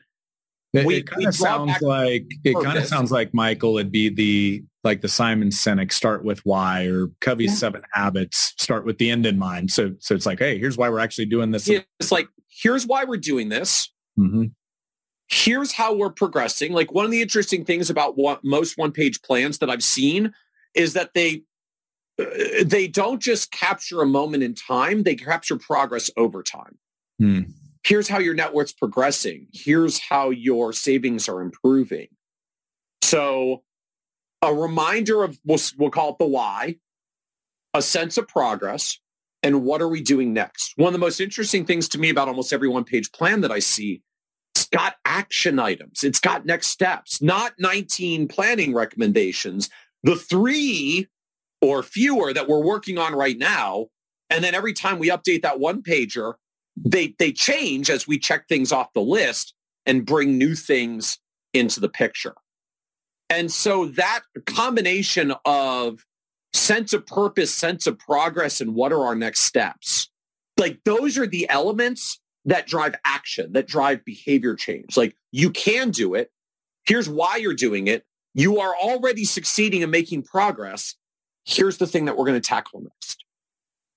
it, we, it kind of sounds like it kind of sounds like Michael it'd be the like the Simon Sinek start with why or Covey's yeah. seven habits start with the end in mind. So so it's like, hey, here's why we're actually doing this. Yeah, it's like here's why we're doing this. Mm-hmm here's how we're progressing. Like one of the interesting things about what most one page plans that I've seen is that they uh, they don't just capture a moment in time, they capture progress over time. Hmm. Here's how your net worth's progressing. Here's how your savings are improving. So a reminder of, we'll, we'll call it the why, a sense of progress, and what are we doing next? One of the most interesting things to me about almost every one page plan that I see got action items. It's got next steps, not 19 planning recommendations. The three or fewer that we're working on right now. And then every time we update that one pager, they, they change as we check things off the list and bring new things into the picture. And so that combination of sense of purpose, sense of progress, and what are our next steps, like those are the elements that drive action, that drive behavior change. Like you can do it. Here's why you're doing it. You are already succeeding and making progress. Here's the thing that we're going to tackle next.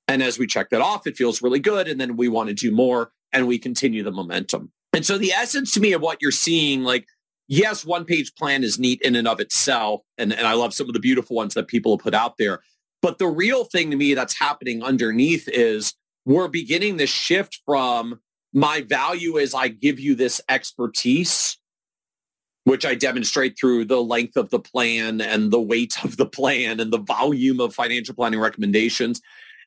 And as we check that off, it feels really good. And then we want to do more and we continue the momentum. And so the essence to me of what you're seeing, like, yes, one page plan is neat in and of itself. And, and I love some of the beautiful ones that people have put out there. But the real thing to me that's happening underneath is we're beginning this shift from my value is I give you this expertise, which I demonstrate through the length of the plan and the weight of the plan and the volume of financial planning recommendations.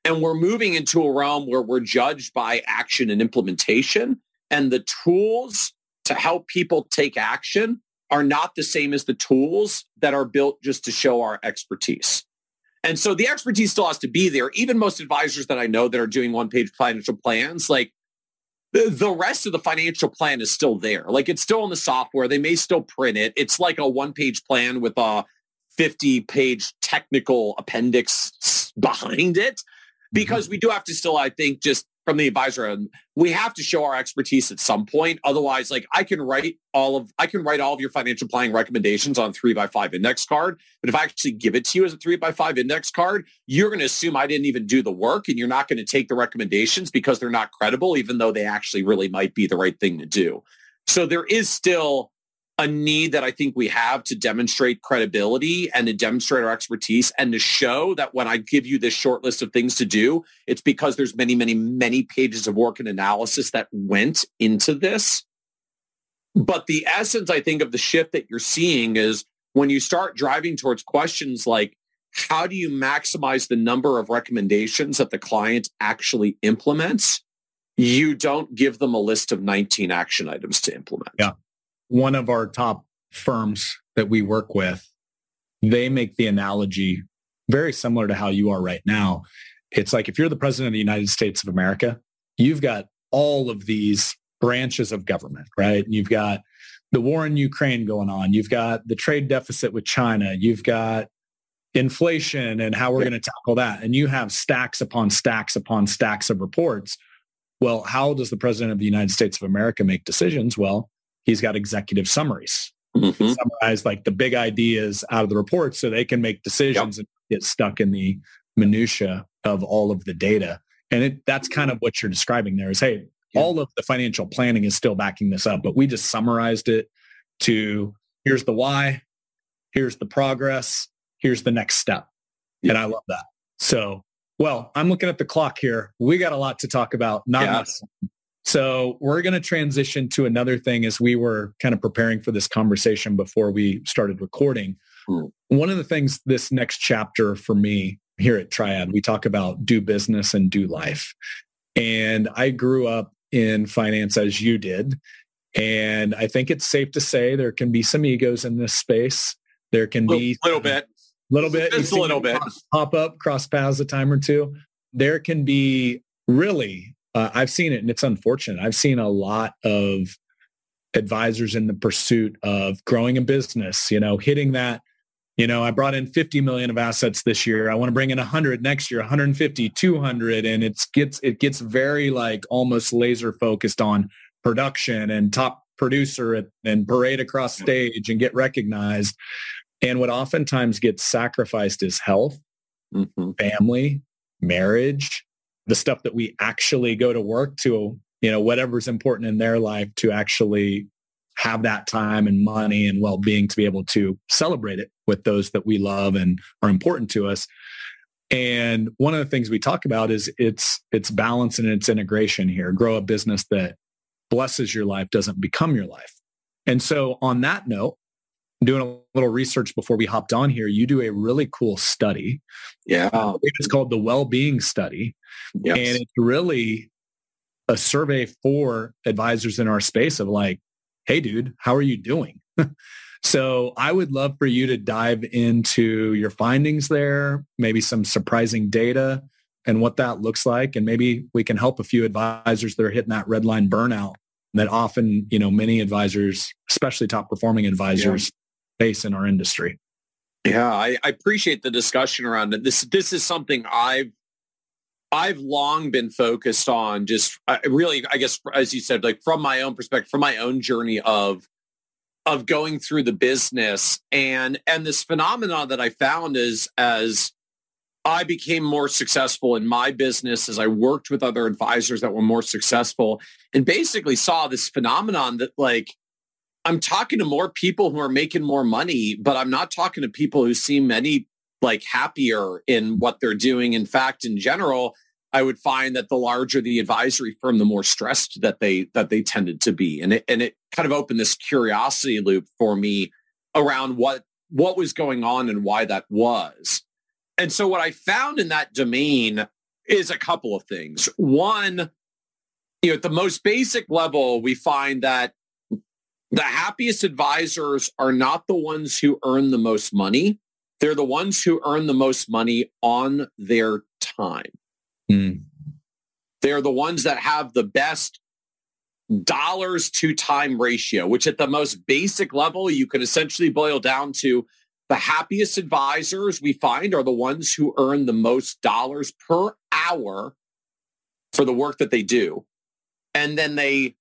And we're moving into a realm where we're judged by action and implementation. And the tools to help people take action are not the same as the tools that are built just to show our expertise. And so the expertise still has to be there. Even most advisors that I know that are doing one page financial plans, like the, rest of the financial plan is still there. Like it's still in the software. They may still print it. It's like a one page plan with a 50 page technical appendix behind it mm-hmm. because we do have to still, I think, just from the advisor and we have to show our expertise at some point. Otherwise like i can write all of i can write all of your financial planning recommendations on three by five index card but if i actually give it to you as a three by five index card you're going to assume i didn't even do the work and you're not going to take the recommendations because they're not credible even though they actually really might be the right thing to do. So there is still a need that I think we have to demonstrate credibility and to demonstrate our expertise and to show that when I give you this short list of things to do, it's because there's many, many, many pages of work and analysis that went into this. But the essence, I think, of the shift that you're seeing is when you start driving towards questions like, how do you maximize the number of recommendations that the client actually implements? You don't give them a list of 19 action items to implement. Yeah one of our top firms that we work with, they make the analogy very similar to how you are right now. It's like if you're the president of the United States of America, you've got all of these branches of government, right? You've got the war in Ukraine going on. You've got the trade deficit with China. You've got inflation and how we're going to tackle that. And you have stacks upon stacks upon stacks of reports. Well, how does the president of the United States of America make decisions? Well, he's got executive summaries. Mm-hmm. Summarize like the big ideas out of the report so they can make decisions yep. and get stuck in the minutia of all of the data. And it, that's kind of what you're describing there is, hey, yeah. all of the financial planning is still backing this up, but we just summarized it to here's the why, here's the progress, here's the next step. Yeah. And I love that. So, well, I'm looking at the clock here. We got a lot to talk about. Not yeah. So we're going to transition to another thing as we were kind of preparing for this conversation before we started recording. Mm. One of the things this next chapter for me here at Triad, we talk about do business and do life. And I grew up in finance as you did. And I think it's safe to say there can be some egos in this space. There can be a little bit, little bit, just a little bit pop up, cross paths a time or two. There can be really uh, I've seen it and it's unfortunate. I've seen a lot of advisors in the pursuit of growing a business, you know, hitting that, you know, I brought in 50 million of assets this year. I want to bring in 100 next year, 150, 200 and it's gets it gets very like almost laser focused on production and top producer and parade across stage and get recognized. And what oftentimes gets sacrificed is health, mm-hmm. family, marriage, the stuff that we actually go to work to, you know, whatever's important in their life to actually have that time and money and well-being to be able to celebrate it with those that we love and are important to us. And one of the things we talk about is it's it's balance and its integration here. Grow a business that blesses your life, doesn't become your life. And so on that note, doing a little research before we hopped on here, you do a really cool study. Yeah. Uh, it's called the well-being study. Yes. And it's really a survey for advisors in our space of like, hey, dude, how are you doing? so I would love for you to dive into your findings there, maybe some surprising data and what that looks like. And maybe we can help a few advisors that are hitting that red line burnout that often, you know, many advisors, especially top performing advisors. Face in our industry. Yeah, I, I, appreciate the discussion around it. This this is something I've I've long been focused on just uh, really, I guess, as you said, like from my own perspective, from my own journey of of going through the business and and this phenomenon that I found is as I became more successful in my business as I worked with other advisors that were more successful and basically saw this phenomenon that like I'm talking to more people who are making more money, but I'm not talking to people who seem any like happier in what they're doing. In fact, in general, I would find that the larger the advisory firm, the more stressed that they that they tended to be, and it and it kind of opened this curiosity loop for me around what what was going on and why that was. And so what I found in that domain is a couple of things. One, you know, at the most basic level, we find that the happiest advisors are not the ones who earn the most money. They're the ones who earn the most money on their time. Mm. They're the ones that have the best dollars to time ratio, which at the most basic level, you can essentially boil down to the happiest advisors we find are the ones who earn the most dollars per hour for the work that they do. And then they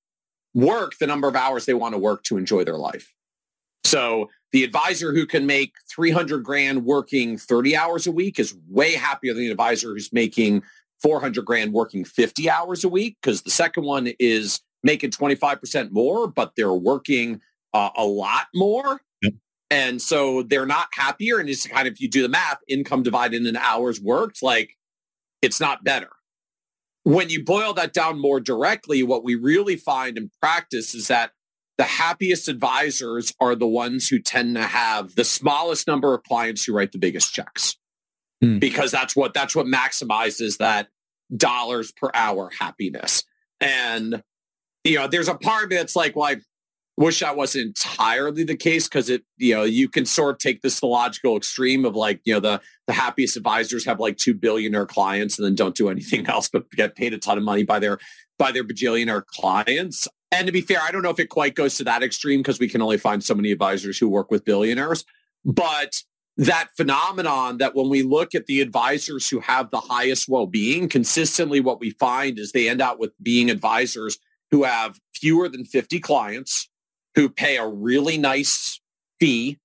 work the number of hours they want to work to enjoy their life. So the advisor who can make 300 grand working 30 hours a week is way happier than the advisor who's making 400 grand working 50 hours a week because the second one is making 25% more, but they're working uh, a lot more. Yep. And so they're not happier. And it's kind of, if you do the math, income divided in hours worked, like it's not better. When you boil that down more directly, what we really find in practice is that the happiest advisors are the ones who tend to have the smallest number of clients who write the biggest checks. Hmm. Because that's what that's what maximizes that dollars per hour happiness. And you know, there's a part of it that's like, well, I wish that wasn't entirely the case because it, you know, you can sort of take this the logical extreme of like, you know, the the happiest advisors have like two billionaire clients and then don't do anything else but get paid a ton of money by their by their bajillionaire clients. And to be fair, I don't know if it quite goes to that extreme because we can only find so many advisors who work with billionaires. But that phenomenon that when we look at the advisors who have the highest well-being, consistently what we find is they end up with being advisors who have fewer than 50 clients, who pay a really nice fee,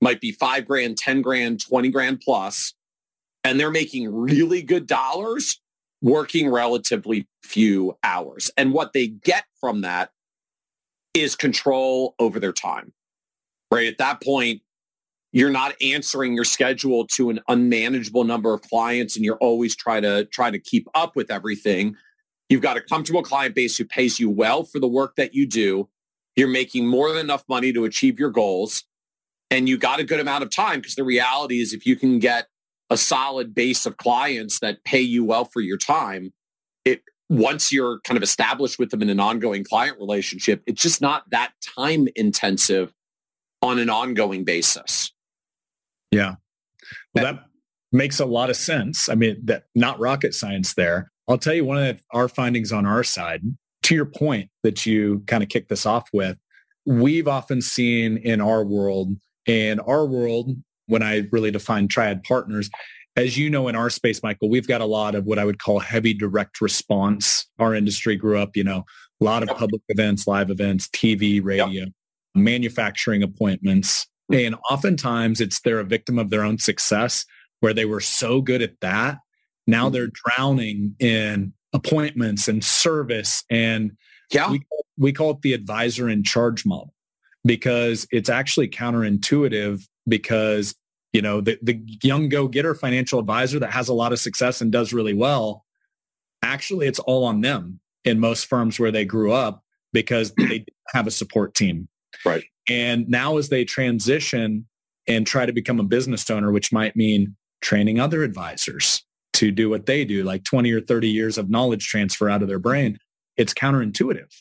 might be five grand, 10 grand, 20 grand plus, and they're making really good dollars working relatively few hours. And what they get from that is control over their time. Right at that point, you're not answering your schedule to an unmanageable number of clients and you're always trying to try to keep up with everything You've got a comfortable client base who pays you well for the work that you do. You're making more than enough money to achieve your goals. And you got a good amount of time because the reality is if you can get a solid base of clients that pay you well for your time, it once you're kind of established with them in an ongoing client relationship, it's just not that time intensive on an ongoing basis. Yeah. Well, that makes a lot of sense. I mean, that not rocket science there. I'll tell you one of our findings on our side, to your point that you kind of kicked this off with, we've often seen in our world, in our world, when I really define triad partners, as you know, in our space, Michael, we've got a lot of what I would call heavy direct response. Our industry grew up, you know, a lot of public events, live events, TV, radio, yep. manufacturing appointments. And oftentimes it's they're a victim of their own success where they were so good at that now mm-hmm. they're drowning in appointments and service. And yeah. we, we call it the advisor in charge model because it's actually counterintuitive because, you know, the, the young go-getter financial advisor that has a lot of success and does really well, actually it's all on them in most firms where they grew up because they have a support team. Right. And now as they transition and try to become a business owner, which might mean training other advisors, to do what they do, like 20 or 30 years of knowledge transfer out of their brain, it's counterintuitive.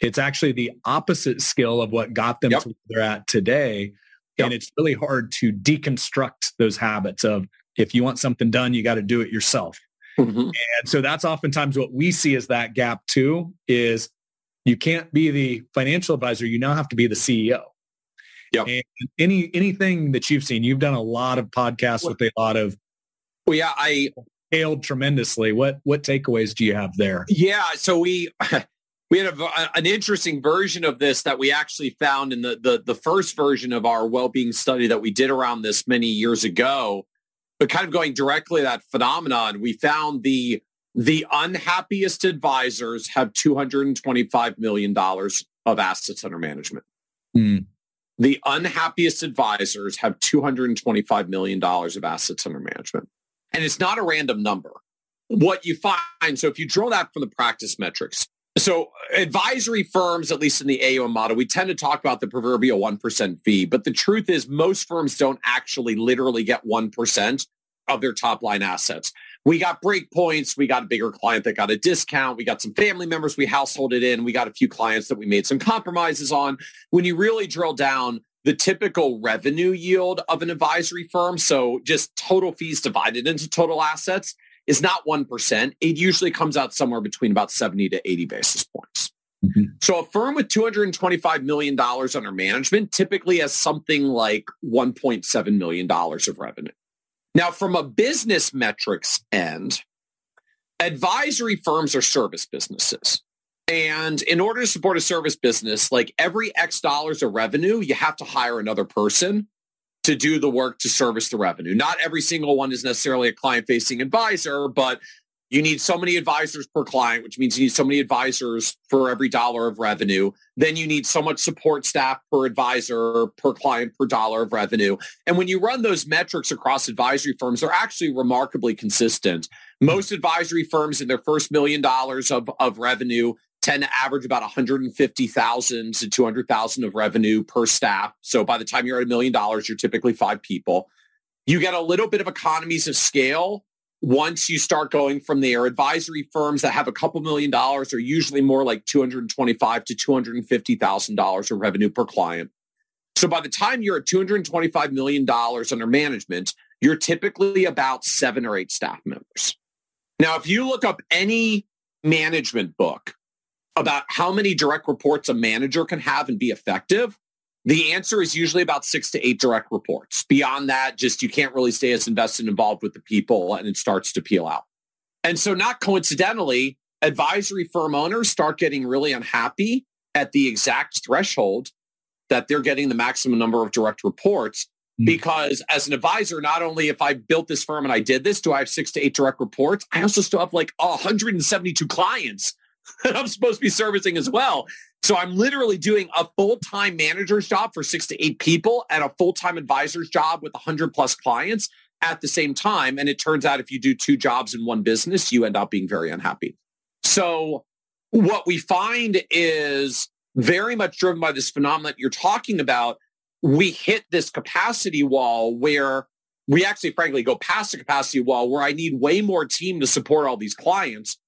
It's actually the opposite skill of what got them yep. to where they're at today. Yep. And it's really hard to deconstruct those habits of if you want something done, you got to do it yourself. Mm-hmm. And so that's oftentimes what we see as that gap too is you can't be the financial advisor. You now have to be the CEO. Yep. And any anything that you've seen, you've done a lot of podcasts with a lot of well, yeah, I hailed tremendously. What what takeaways do you have there? Yeah, so we we had a, an interesting version of this that we actually found in the, the the first version of our well-being study that we did around this many years ago. But kind of going directly that phenomenon, we found the the unhappiest advisors have two hundred and twenty-five million dollars of assets under management. Mm. The unhappiest advisors have $225 million of assets under management. And it's not a random number. What you find, so if you draw that from the practice metrics, so advisory firms, at least in the AUM model, we tend to talk about the proverbial 1% fee. But the truth is most firms don't actually literally get 1% of their top line assets. We got break points. We got a bigger client that got a discount. We got some family members we householded in. We got a few clients that we made some compromises on. When you really drill down, the typical revenue yield of an advisory firm, so just total fees divided into total assets, is not 1%. It usually comes out somewhere between about 70 to 80 basis points. Mm-hmm. So a firm with $225 million under management typically has something like $1.7 million of revenue. Now, from a business metrics end, advisory firms are service businesses. And in order to support a service business, like every X dollars of revenue, you have to hire another person to do the work to service the revenue. Not every single one is necessarily a client facing advisor, but you need so many advisors per client, which means you need so many advisors for every dollar of revenue. Then you need so much support staff per advisor, per client, per dollar of revenue. And when you run those metrics across advisory firms, they're actually remarkably consistent. Most advisory firms in their first million dollars of, of revenue tend to average about 150,000 to 200,000 of revenue per staff. So by the time you're at a million dollars, you're typically five people. You get a little bit of economies of scale once you start going from there, advisory firms that have a couple million dollars are usually more like 225 to $250,000 of revenue per client. So by the time you're at $225 million under management, you're typically about seven or eight staff members. Now, if you look up any management book about how many direct reports a manager can have and be effective, the answer is usually about six to eight direct reports. Beyond that, just you can't really stay as invested and involved with the people and it starts to peel out. And so not coincidentally, advisory firm owners start getting really unhappy at the exact threshold that they're getting the maximum number of direct reports mm. because as an advisor, not only if I built this firm and I did this, do I have six to eight direct reports? I also still have like 172 clients that I'm supposed to be servicing as well. So I'm literally doing a full-time manager's job for six to eight people and a full-time advisor's job with 100 plus clients at the same time. And it turns out if you do two jobs in one business, you end up being very unhappy. So what we find is very much driven by this phenomenon you're talking about. We hit this capacity wall where we actually frankly go past the capacity wall where I need way more team to support all these clients.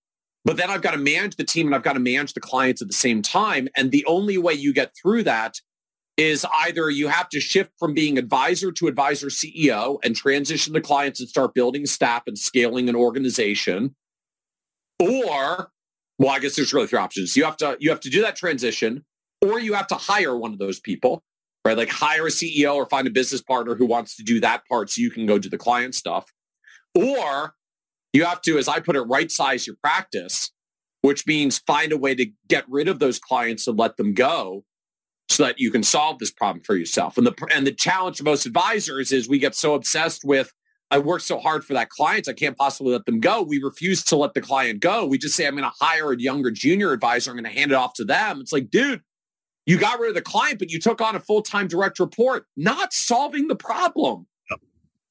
But then I've got to manage the team and I've got to manage the clients at the same time. And the only way you get through that is either you have to shift from being advisor to advisor CEO and transition the clients and start building staff and scaling an organization. Or, well, I guess there's really three options. You have to you have to do that transition, or you have to hire one of those people, right? Like hire a CEO or find a business partner who wants to do that part so you can go do the client stuff. Or you have to, as I put it, right size your practice, which means find a way to get rid of those clients and let them go so that you can solve this problem for yourself. And the and the challenge for most advisors is we get so obsessed with I worked so hard for that client, I can't possibly let them go. We refuse to let the client go. We just say I'm going to hire a younger junior advisor. I'm going to hand it off to them. It's like, dude, you got rid of the client, but you took on a full-time direct report, not solving the problem.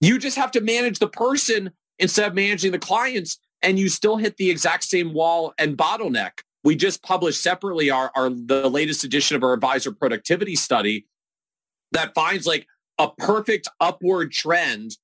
You just have to manage the person instead of managing the clients and you still hit the exact same wall and bottleneck. We just published separately our, our the latest edition of our advisor productivity study that finds like a perfect upward trend.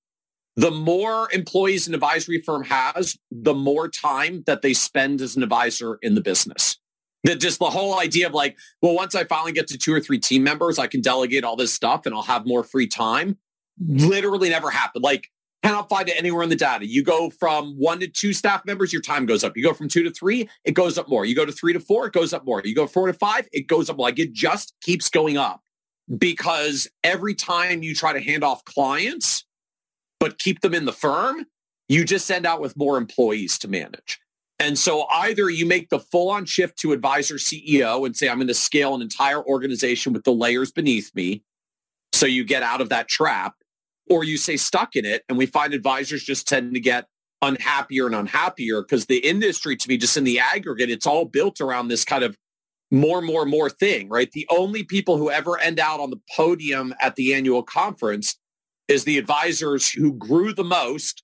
The more employees an advisory firm has, the more time that they spend as an advisor in the business. That just the whole idea of like, well, once I finally get to two or three team members, I can delegate all this stuff and I'll have more free time. Literally never happened. Like cannot find it anywhere in the data. You go from one to two staff members, your time goes up. You go from two to three, it goes up more. You go to three to four, it goes up more. You go four to five, it goes up. Like it just keeps going up because every time you try to hand off clients, but keep them in the firm, you just send out with more employees to manage. And so either you make the full on shift to advisor CEO and say, I'm going to scale an entire organization with the layers beneath me. So you get out of that trap or you say stuck in it. And we find advisors just tend to get unhappier and unhappier because the industry to me, just in the aggregate, it's all built around this kind of more, more, more thing, right? The only people who ever end out on the podium at the annual conference is the advisors who grew the most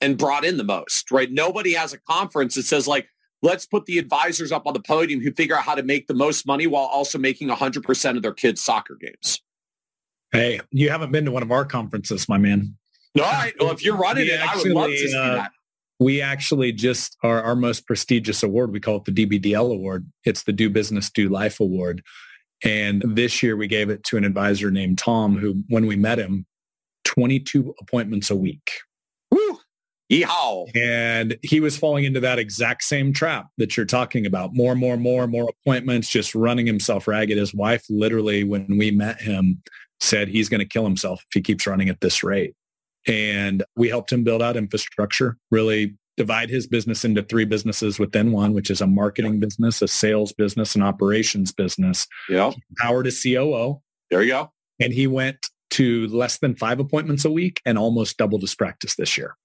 and brought in the most, right? Nobody has a conference that says like, let's put the advisors up on the podium who figure out how to make the most money while also making 100% of their kids' soccer games. Hey, you haven't been to one of our conferences, my man. All right. Well, if you're running we it, actually, I would love to see uh, that. We actually just our, our most prestigious award. We call it the DBDL award. It's the Do Business, Do Life award. And this year we gave it to an advisor named Tom, who, when we met him, 22 appointments a week. Woo! Yeehaw. And he was falling into that exact same trap that you're talking about. More, more, more, more appointments, just running himself ragged. His wife literally, when we met him, said he's going to kill himself if he keeps running at this rate. And we helped him build out infrastructure, really divide his business into three businesses within one, which is a marketing business, a sales business, an operations business. Yeah. Powered a COO. There you go. And he went to less than five appointments a week and almost doubled his practice this year.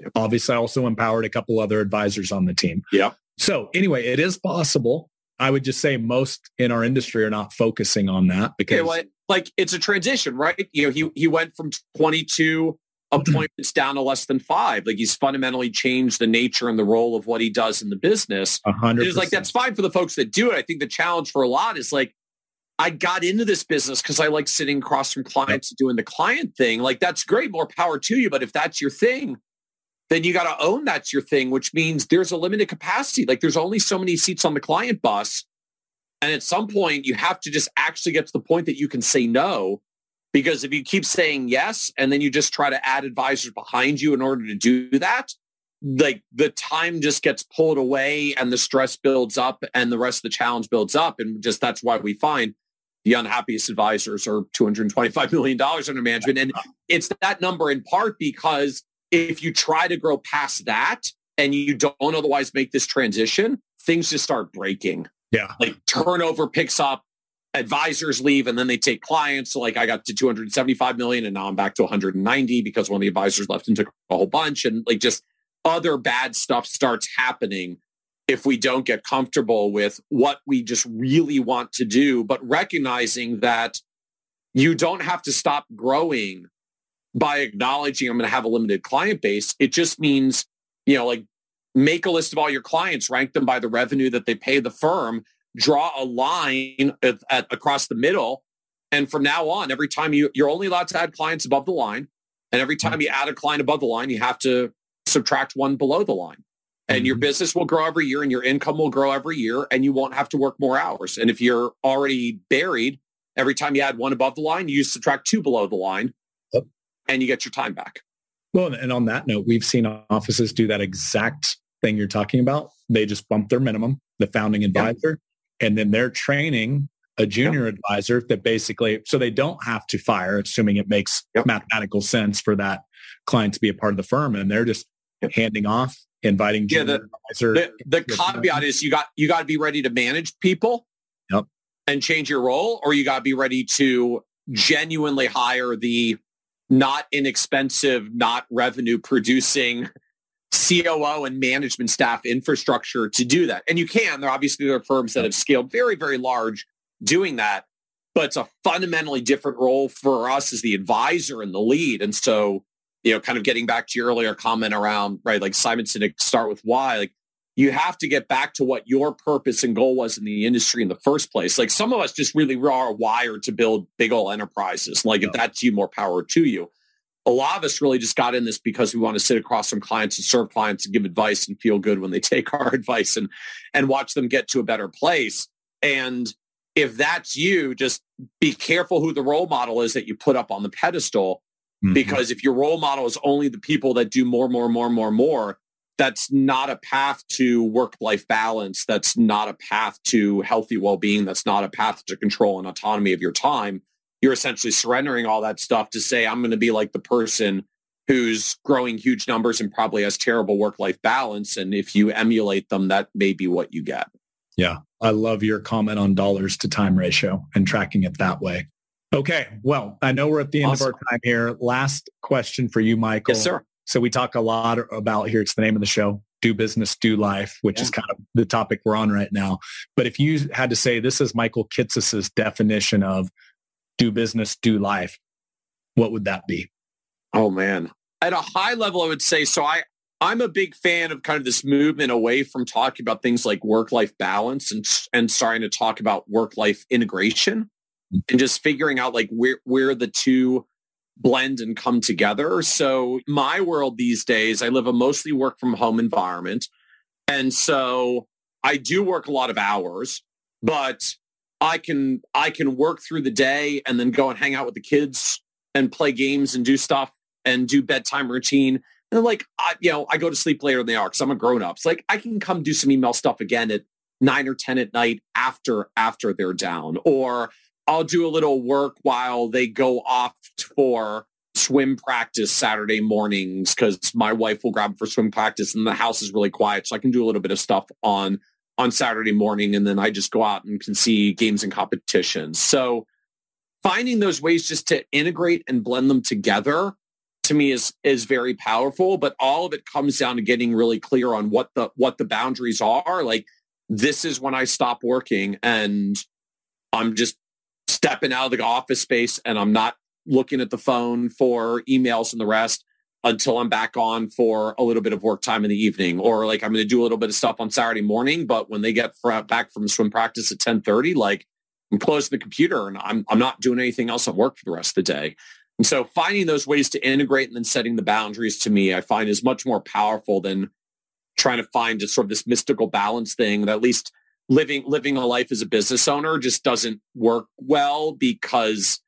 Yep. Obviously, I also empowered a couple other advisors on the team. Yeah. So anyway, it is possible. I would just say most in our industry are not focusing on that because okay, well, like it's a transition, right? You know, he he went from 22 appointments down to less than five. Like he's fundamentally changed the nature and the role of what he does in the business. hundred. It's like that's fine for the folks that do it. I think the challenge for a lot is like I got into this business because I like sitting across from clients yep. doing the client thing. Like that's great, more power to you. But if that's your thing, then you got to own that's your thing, which means there's a limited capacity. Like there's only so many seats on the client bus. And at some point, you have to just actually get to the point that you can say no. Because if you keep saying yes and then you just try to add advisors behind you in order to do that, like the time just gets pulled away and the stress builds up and the rest of the challenge builds up. And just that's why we find the unhappiest advisors are $225 million under management. And it's that number in part because if you try to grow past that and you don't otherwise make this transition, things just start breaking. Yeah. Like turnover picks up, advisors leave, and then they take clients. So like I got to 275 million and now I'm back to 190 because one of the advisors left and took a whole bunch. And like just other bad stuff starts happening if we don't get comfortable with what we just really want to do, but recognizing that you don't have to stop growing by acknowledging I'm going to have a limited client base. It just means, you know, like make a list of all your clients, rank them by the revenue that they pay the firm, draw a line at, at, across the middle. And from now on, every time you, you're only allowed to add clients above the line. And every time you add a client above the line, you have to subtract one below the line and mm-hmm. your business will grow every year and your income will grow every year and you won't have to work more hours. And if you're already buried, every time you add one above the line, you subtract two below the line and you get your time back. Well, and on that note, we've seen offices do that exact thing you're talking about. They just bump their minimum, the founding advisor, and then they're training a junior advisor that basically, so they don't have to fire, assuming it makes mathematical sense for that client to be a part of the firm. And they're just handing off inviting yeah, the, the, the caveat is you got you got to be ready to manage people yep. and change your role or you got to be ready to genuinely hire the not inexpensive not revenue producing COO and management staff infrastructure to do that and you can there obviously there are firms that have scaled very very large doing that but it's a fundamentally different role for us as the advisor and the lead and so you know, kind of getting back to your earlier comment around, right, like Simon Sinek, start with why, like you have to get back to what your purpose and goal was in the industry in the first place. Like some of us just really are wired to build big old enterprises. Like if that's you, more power to you. A lot of us really just got in this because we want to sit across from clients and serve clients and give advice and feel good when they take our advice and and watch them get to a better place. And if that's you, just be careful who the role model is that you put up on the pedestal Mm-hmm. Because if your role model is only the people that do more, more, more, more, more, that's not a path to work-life balance. That's not a path to healthy well-being. That's not a path to control and autonomy of your time. You're essentially surrendering all that stuff to say, I'm going to be like the person who's growing huge numbers and probably has terrible work-life balance. And if you emulate them, that may be what you get. Yeah. I love your comment on dollars to time ratio and tracking it that way. Okay. Well, I know we're at the end awesome. of our time here. Last question for you, Michael. Yes, sir. So we talk a lot about here. It's the name of the show, Do Business, Do Life, which yeah. is kind of the topic we're on right now. But if you had to say, this is Michael Kitces's definition of do business, do life, what would that be? Oh, man. At a high level, I would say, so I, I'm a big fan of kind of this movement away from talking about things like work-life balance and, and starting to talk about work-life integration and just figuring out like where where the two blend and come together. So my world these days, I live a mostly work from home environment. And so I do work a lot of hours, but I can I can work through the day and then go and hang out with the kids and play games and do stuff and do bedtime routine. And like, I, you know, I go to sleep later than they are because I'm a grown up. So like I can come do some email stuff again at nine or 10 at night after, after they're down, or I'll do a little work while they go off for swim practice Saturday mornings because my wife will grab them for swim practice and the house is really quiet. So I can do a little bit of stuff on on Saturday morning and then I just go out and can see games and competitions. So finding those ways just to integrate and blend them together to me is is very powerful, but all of it comes down to getting really clear on what the what the boundaries are. Like this is when I stop working and I'm just stepping out of the office space and I'm not looking at the phone for emails and the rest until I'm back on for a little bit of work time in the evening, or like I'm going to do a little bit of stuff on Saturday morning. But when they get back from swim practice at 1030, like I'm closing the computer and I'm, I'm not doing anything else at work for the rest of the day. And so finding those ways to integrate and then setting the boundaries to me, I find is much more powerful than trying to find just sort of this mystical balance thing that at least living, living a life as a business owner just doesn't work well because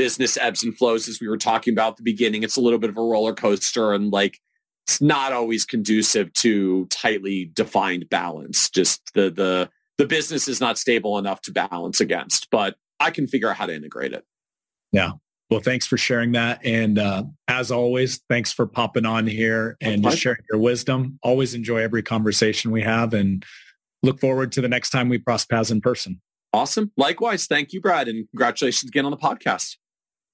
business ebbs and flows as we were talking about at the beginning. It's a little bit of a roller coaster and like it's not always conducive to tightly defined balance. Just the the the business is not stable enough to balance against, but I can figure out how to integrate it. Yeah. Well, thanks for sharing that. And uh, as always, thanks for popping on here and just sharing your wisdom. Always enjoy every conversation we have and look forward to the next time we cross paths in person. Awesome. Likewise. Thank you, Brad. And congratulations again on the podcast.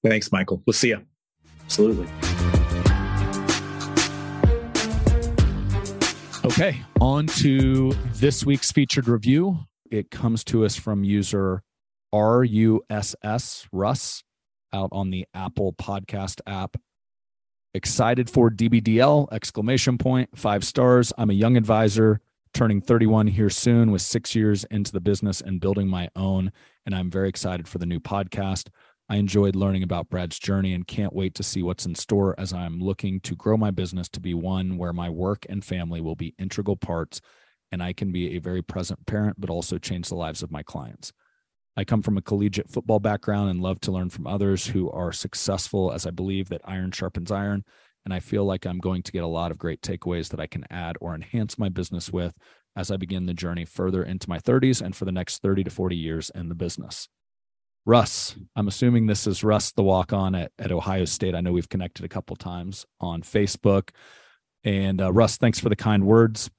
Thanks, Michael. We'll see you. Absolutely. Okay, on to this week's featured review. It comes to us from user RUSS Russ out on the Apple Podcast app. Excited for DBDL! Exclamation point. Five stars. I'm a young advisor turning 31 here soon with six years into the business and building my own. And I'm very excited for the new podcast. I enjoyed learning about Brad's journey and can't wait to see what's in store as I'm looking to grow my business to be one where my work and family will be integral parts and I can be a very present parent, but also change the lives of my clients. I come from a collegiate football background and love to learn from others who are successful, as I believe that iron sharpens iron. And I feel like I'm going to get a lot of great takeaways that I can add or enhance my business with as I begin the journey further into my 30s and for the next 30 to 40 years in the business. Russ, I'm assuming this is Russ, the walk on at, at Ohio State. I know we've connected a couple times on Facebook. And uh, Russ, thanks for the kind words.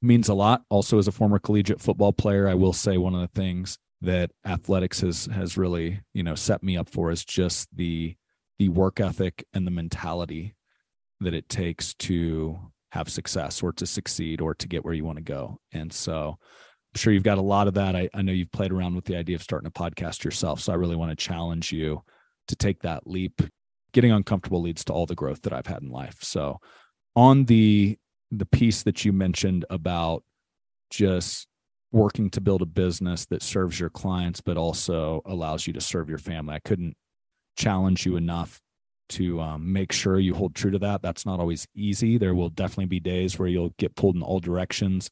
Means a lot. Also, as a former collegiate football player, I will say one of the things that athletics has has really you know set me up for is just the the work ethic and the mentality that it takes to have success or to succeed or to get where you want to go. And so sure you've got a lot of that. I, I know you've played around with the idea of starting a podcast yourself. So I really want to challenge you to take that leap. Getting uncomfortable leads to all the growth that I've had in life. So on the the piece that you mentioned about just working to build a business that serves your clients but also allows you to serve your family i couldn't challenge you enough to um, make sure you hold true to that that's not always easy there will definitely be days where you'll get pulled in all directions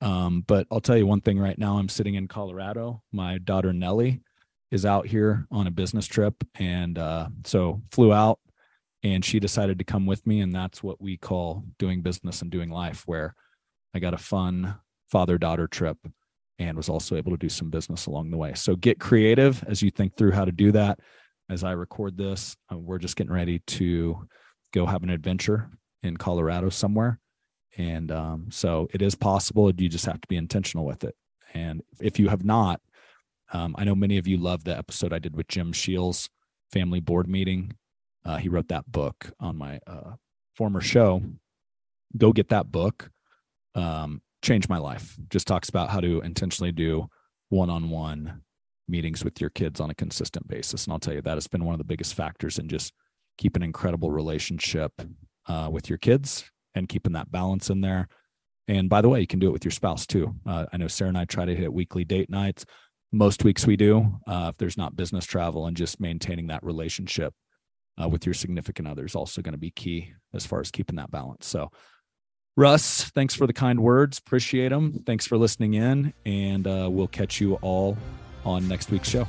um, but I'll tell you one thing right now I'm sitting in Colorado. My daughter Nellie is out here on a business trip. And uh, so flew out and she decided to come with me. And that's what we call doing business and doing life, where I got a fun father daughter trip and was also able to do some business along the way. So get creative as you think through how to do that. As I record this, uh, we're just getting ready to go have an adventure in Colorado somewhere and um, so it is possible. You just have to be intentional with it. And if you have not, um, I know many of you love the episode I did with Jim Sheils, family board meeting. Uh, he wrote that book on my uh, former show. Go get that book. Um, Change my life. Just talks about how to intentionally do one-on-one meetings with your kids on a consistent basis. And I'll tell you that has been one of the biggest factors in just keep an incredible relationship uh, with your kids and keeping that balance in there. And by the way, you can do it with your spouse too. Uh, I know Sarah and I try to hit weekly date nights. Most weeks we do, uh, if there's not business travel, and just maintaining that relationship uh, with your significant other is also going to be key as far as keeping that balance. So, Russ, thanks for the kind words. Appreciate them. Thanks for listening in, and uh, we'll catch you all on next week's show.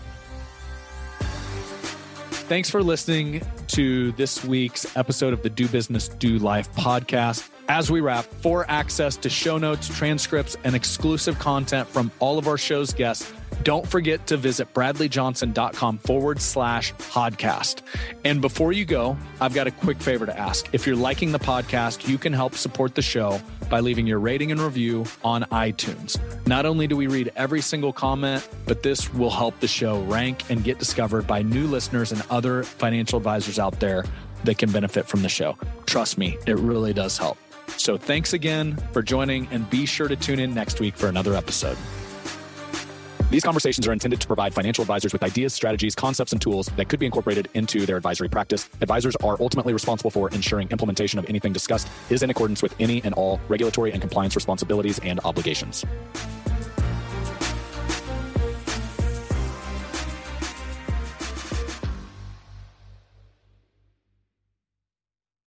Thanks for listening to this week's episode of the Do Business, Do Life podcast. As we wrap, for access to show notes, transcripts, and exclusive content from all of our show's guests, don't forget to visit bradleyjohnson.com forward slash podcast. And before you go, I've got a quick favor to ask. If you're liking the podcast, you can help support the show by leaving your rating and review on iTunes. Not only do we read every single comment, but this will help the show rank and get discovered by new listeners and other financial advisors out there that can benefit from the show. Trust me, it really does help. So thanks again for joining and be sure to tune in next week for another episode. These conversations are intended to provide financial advisors with ideas, strategies, concepts, and tools that could be incorporated into their advisory practice. Advisors are ultimately responsible for ensuring implementation of anything discussed is in accordance with any and all regulatory and compliance responsibilities and obligations.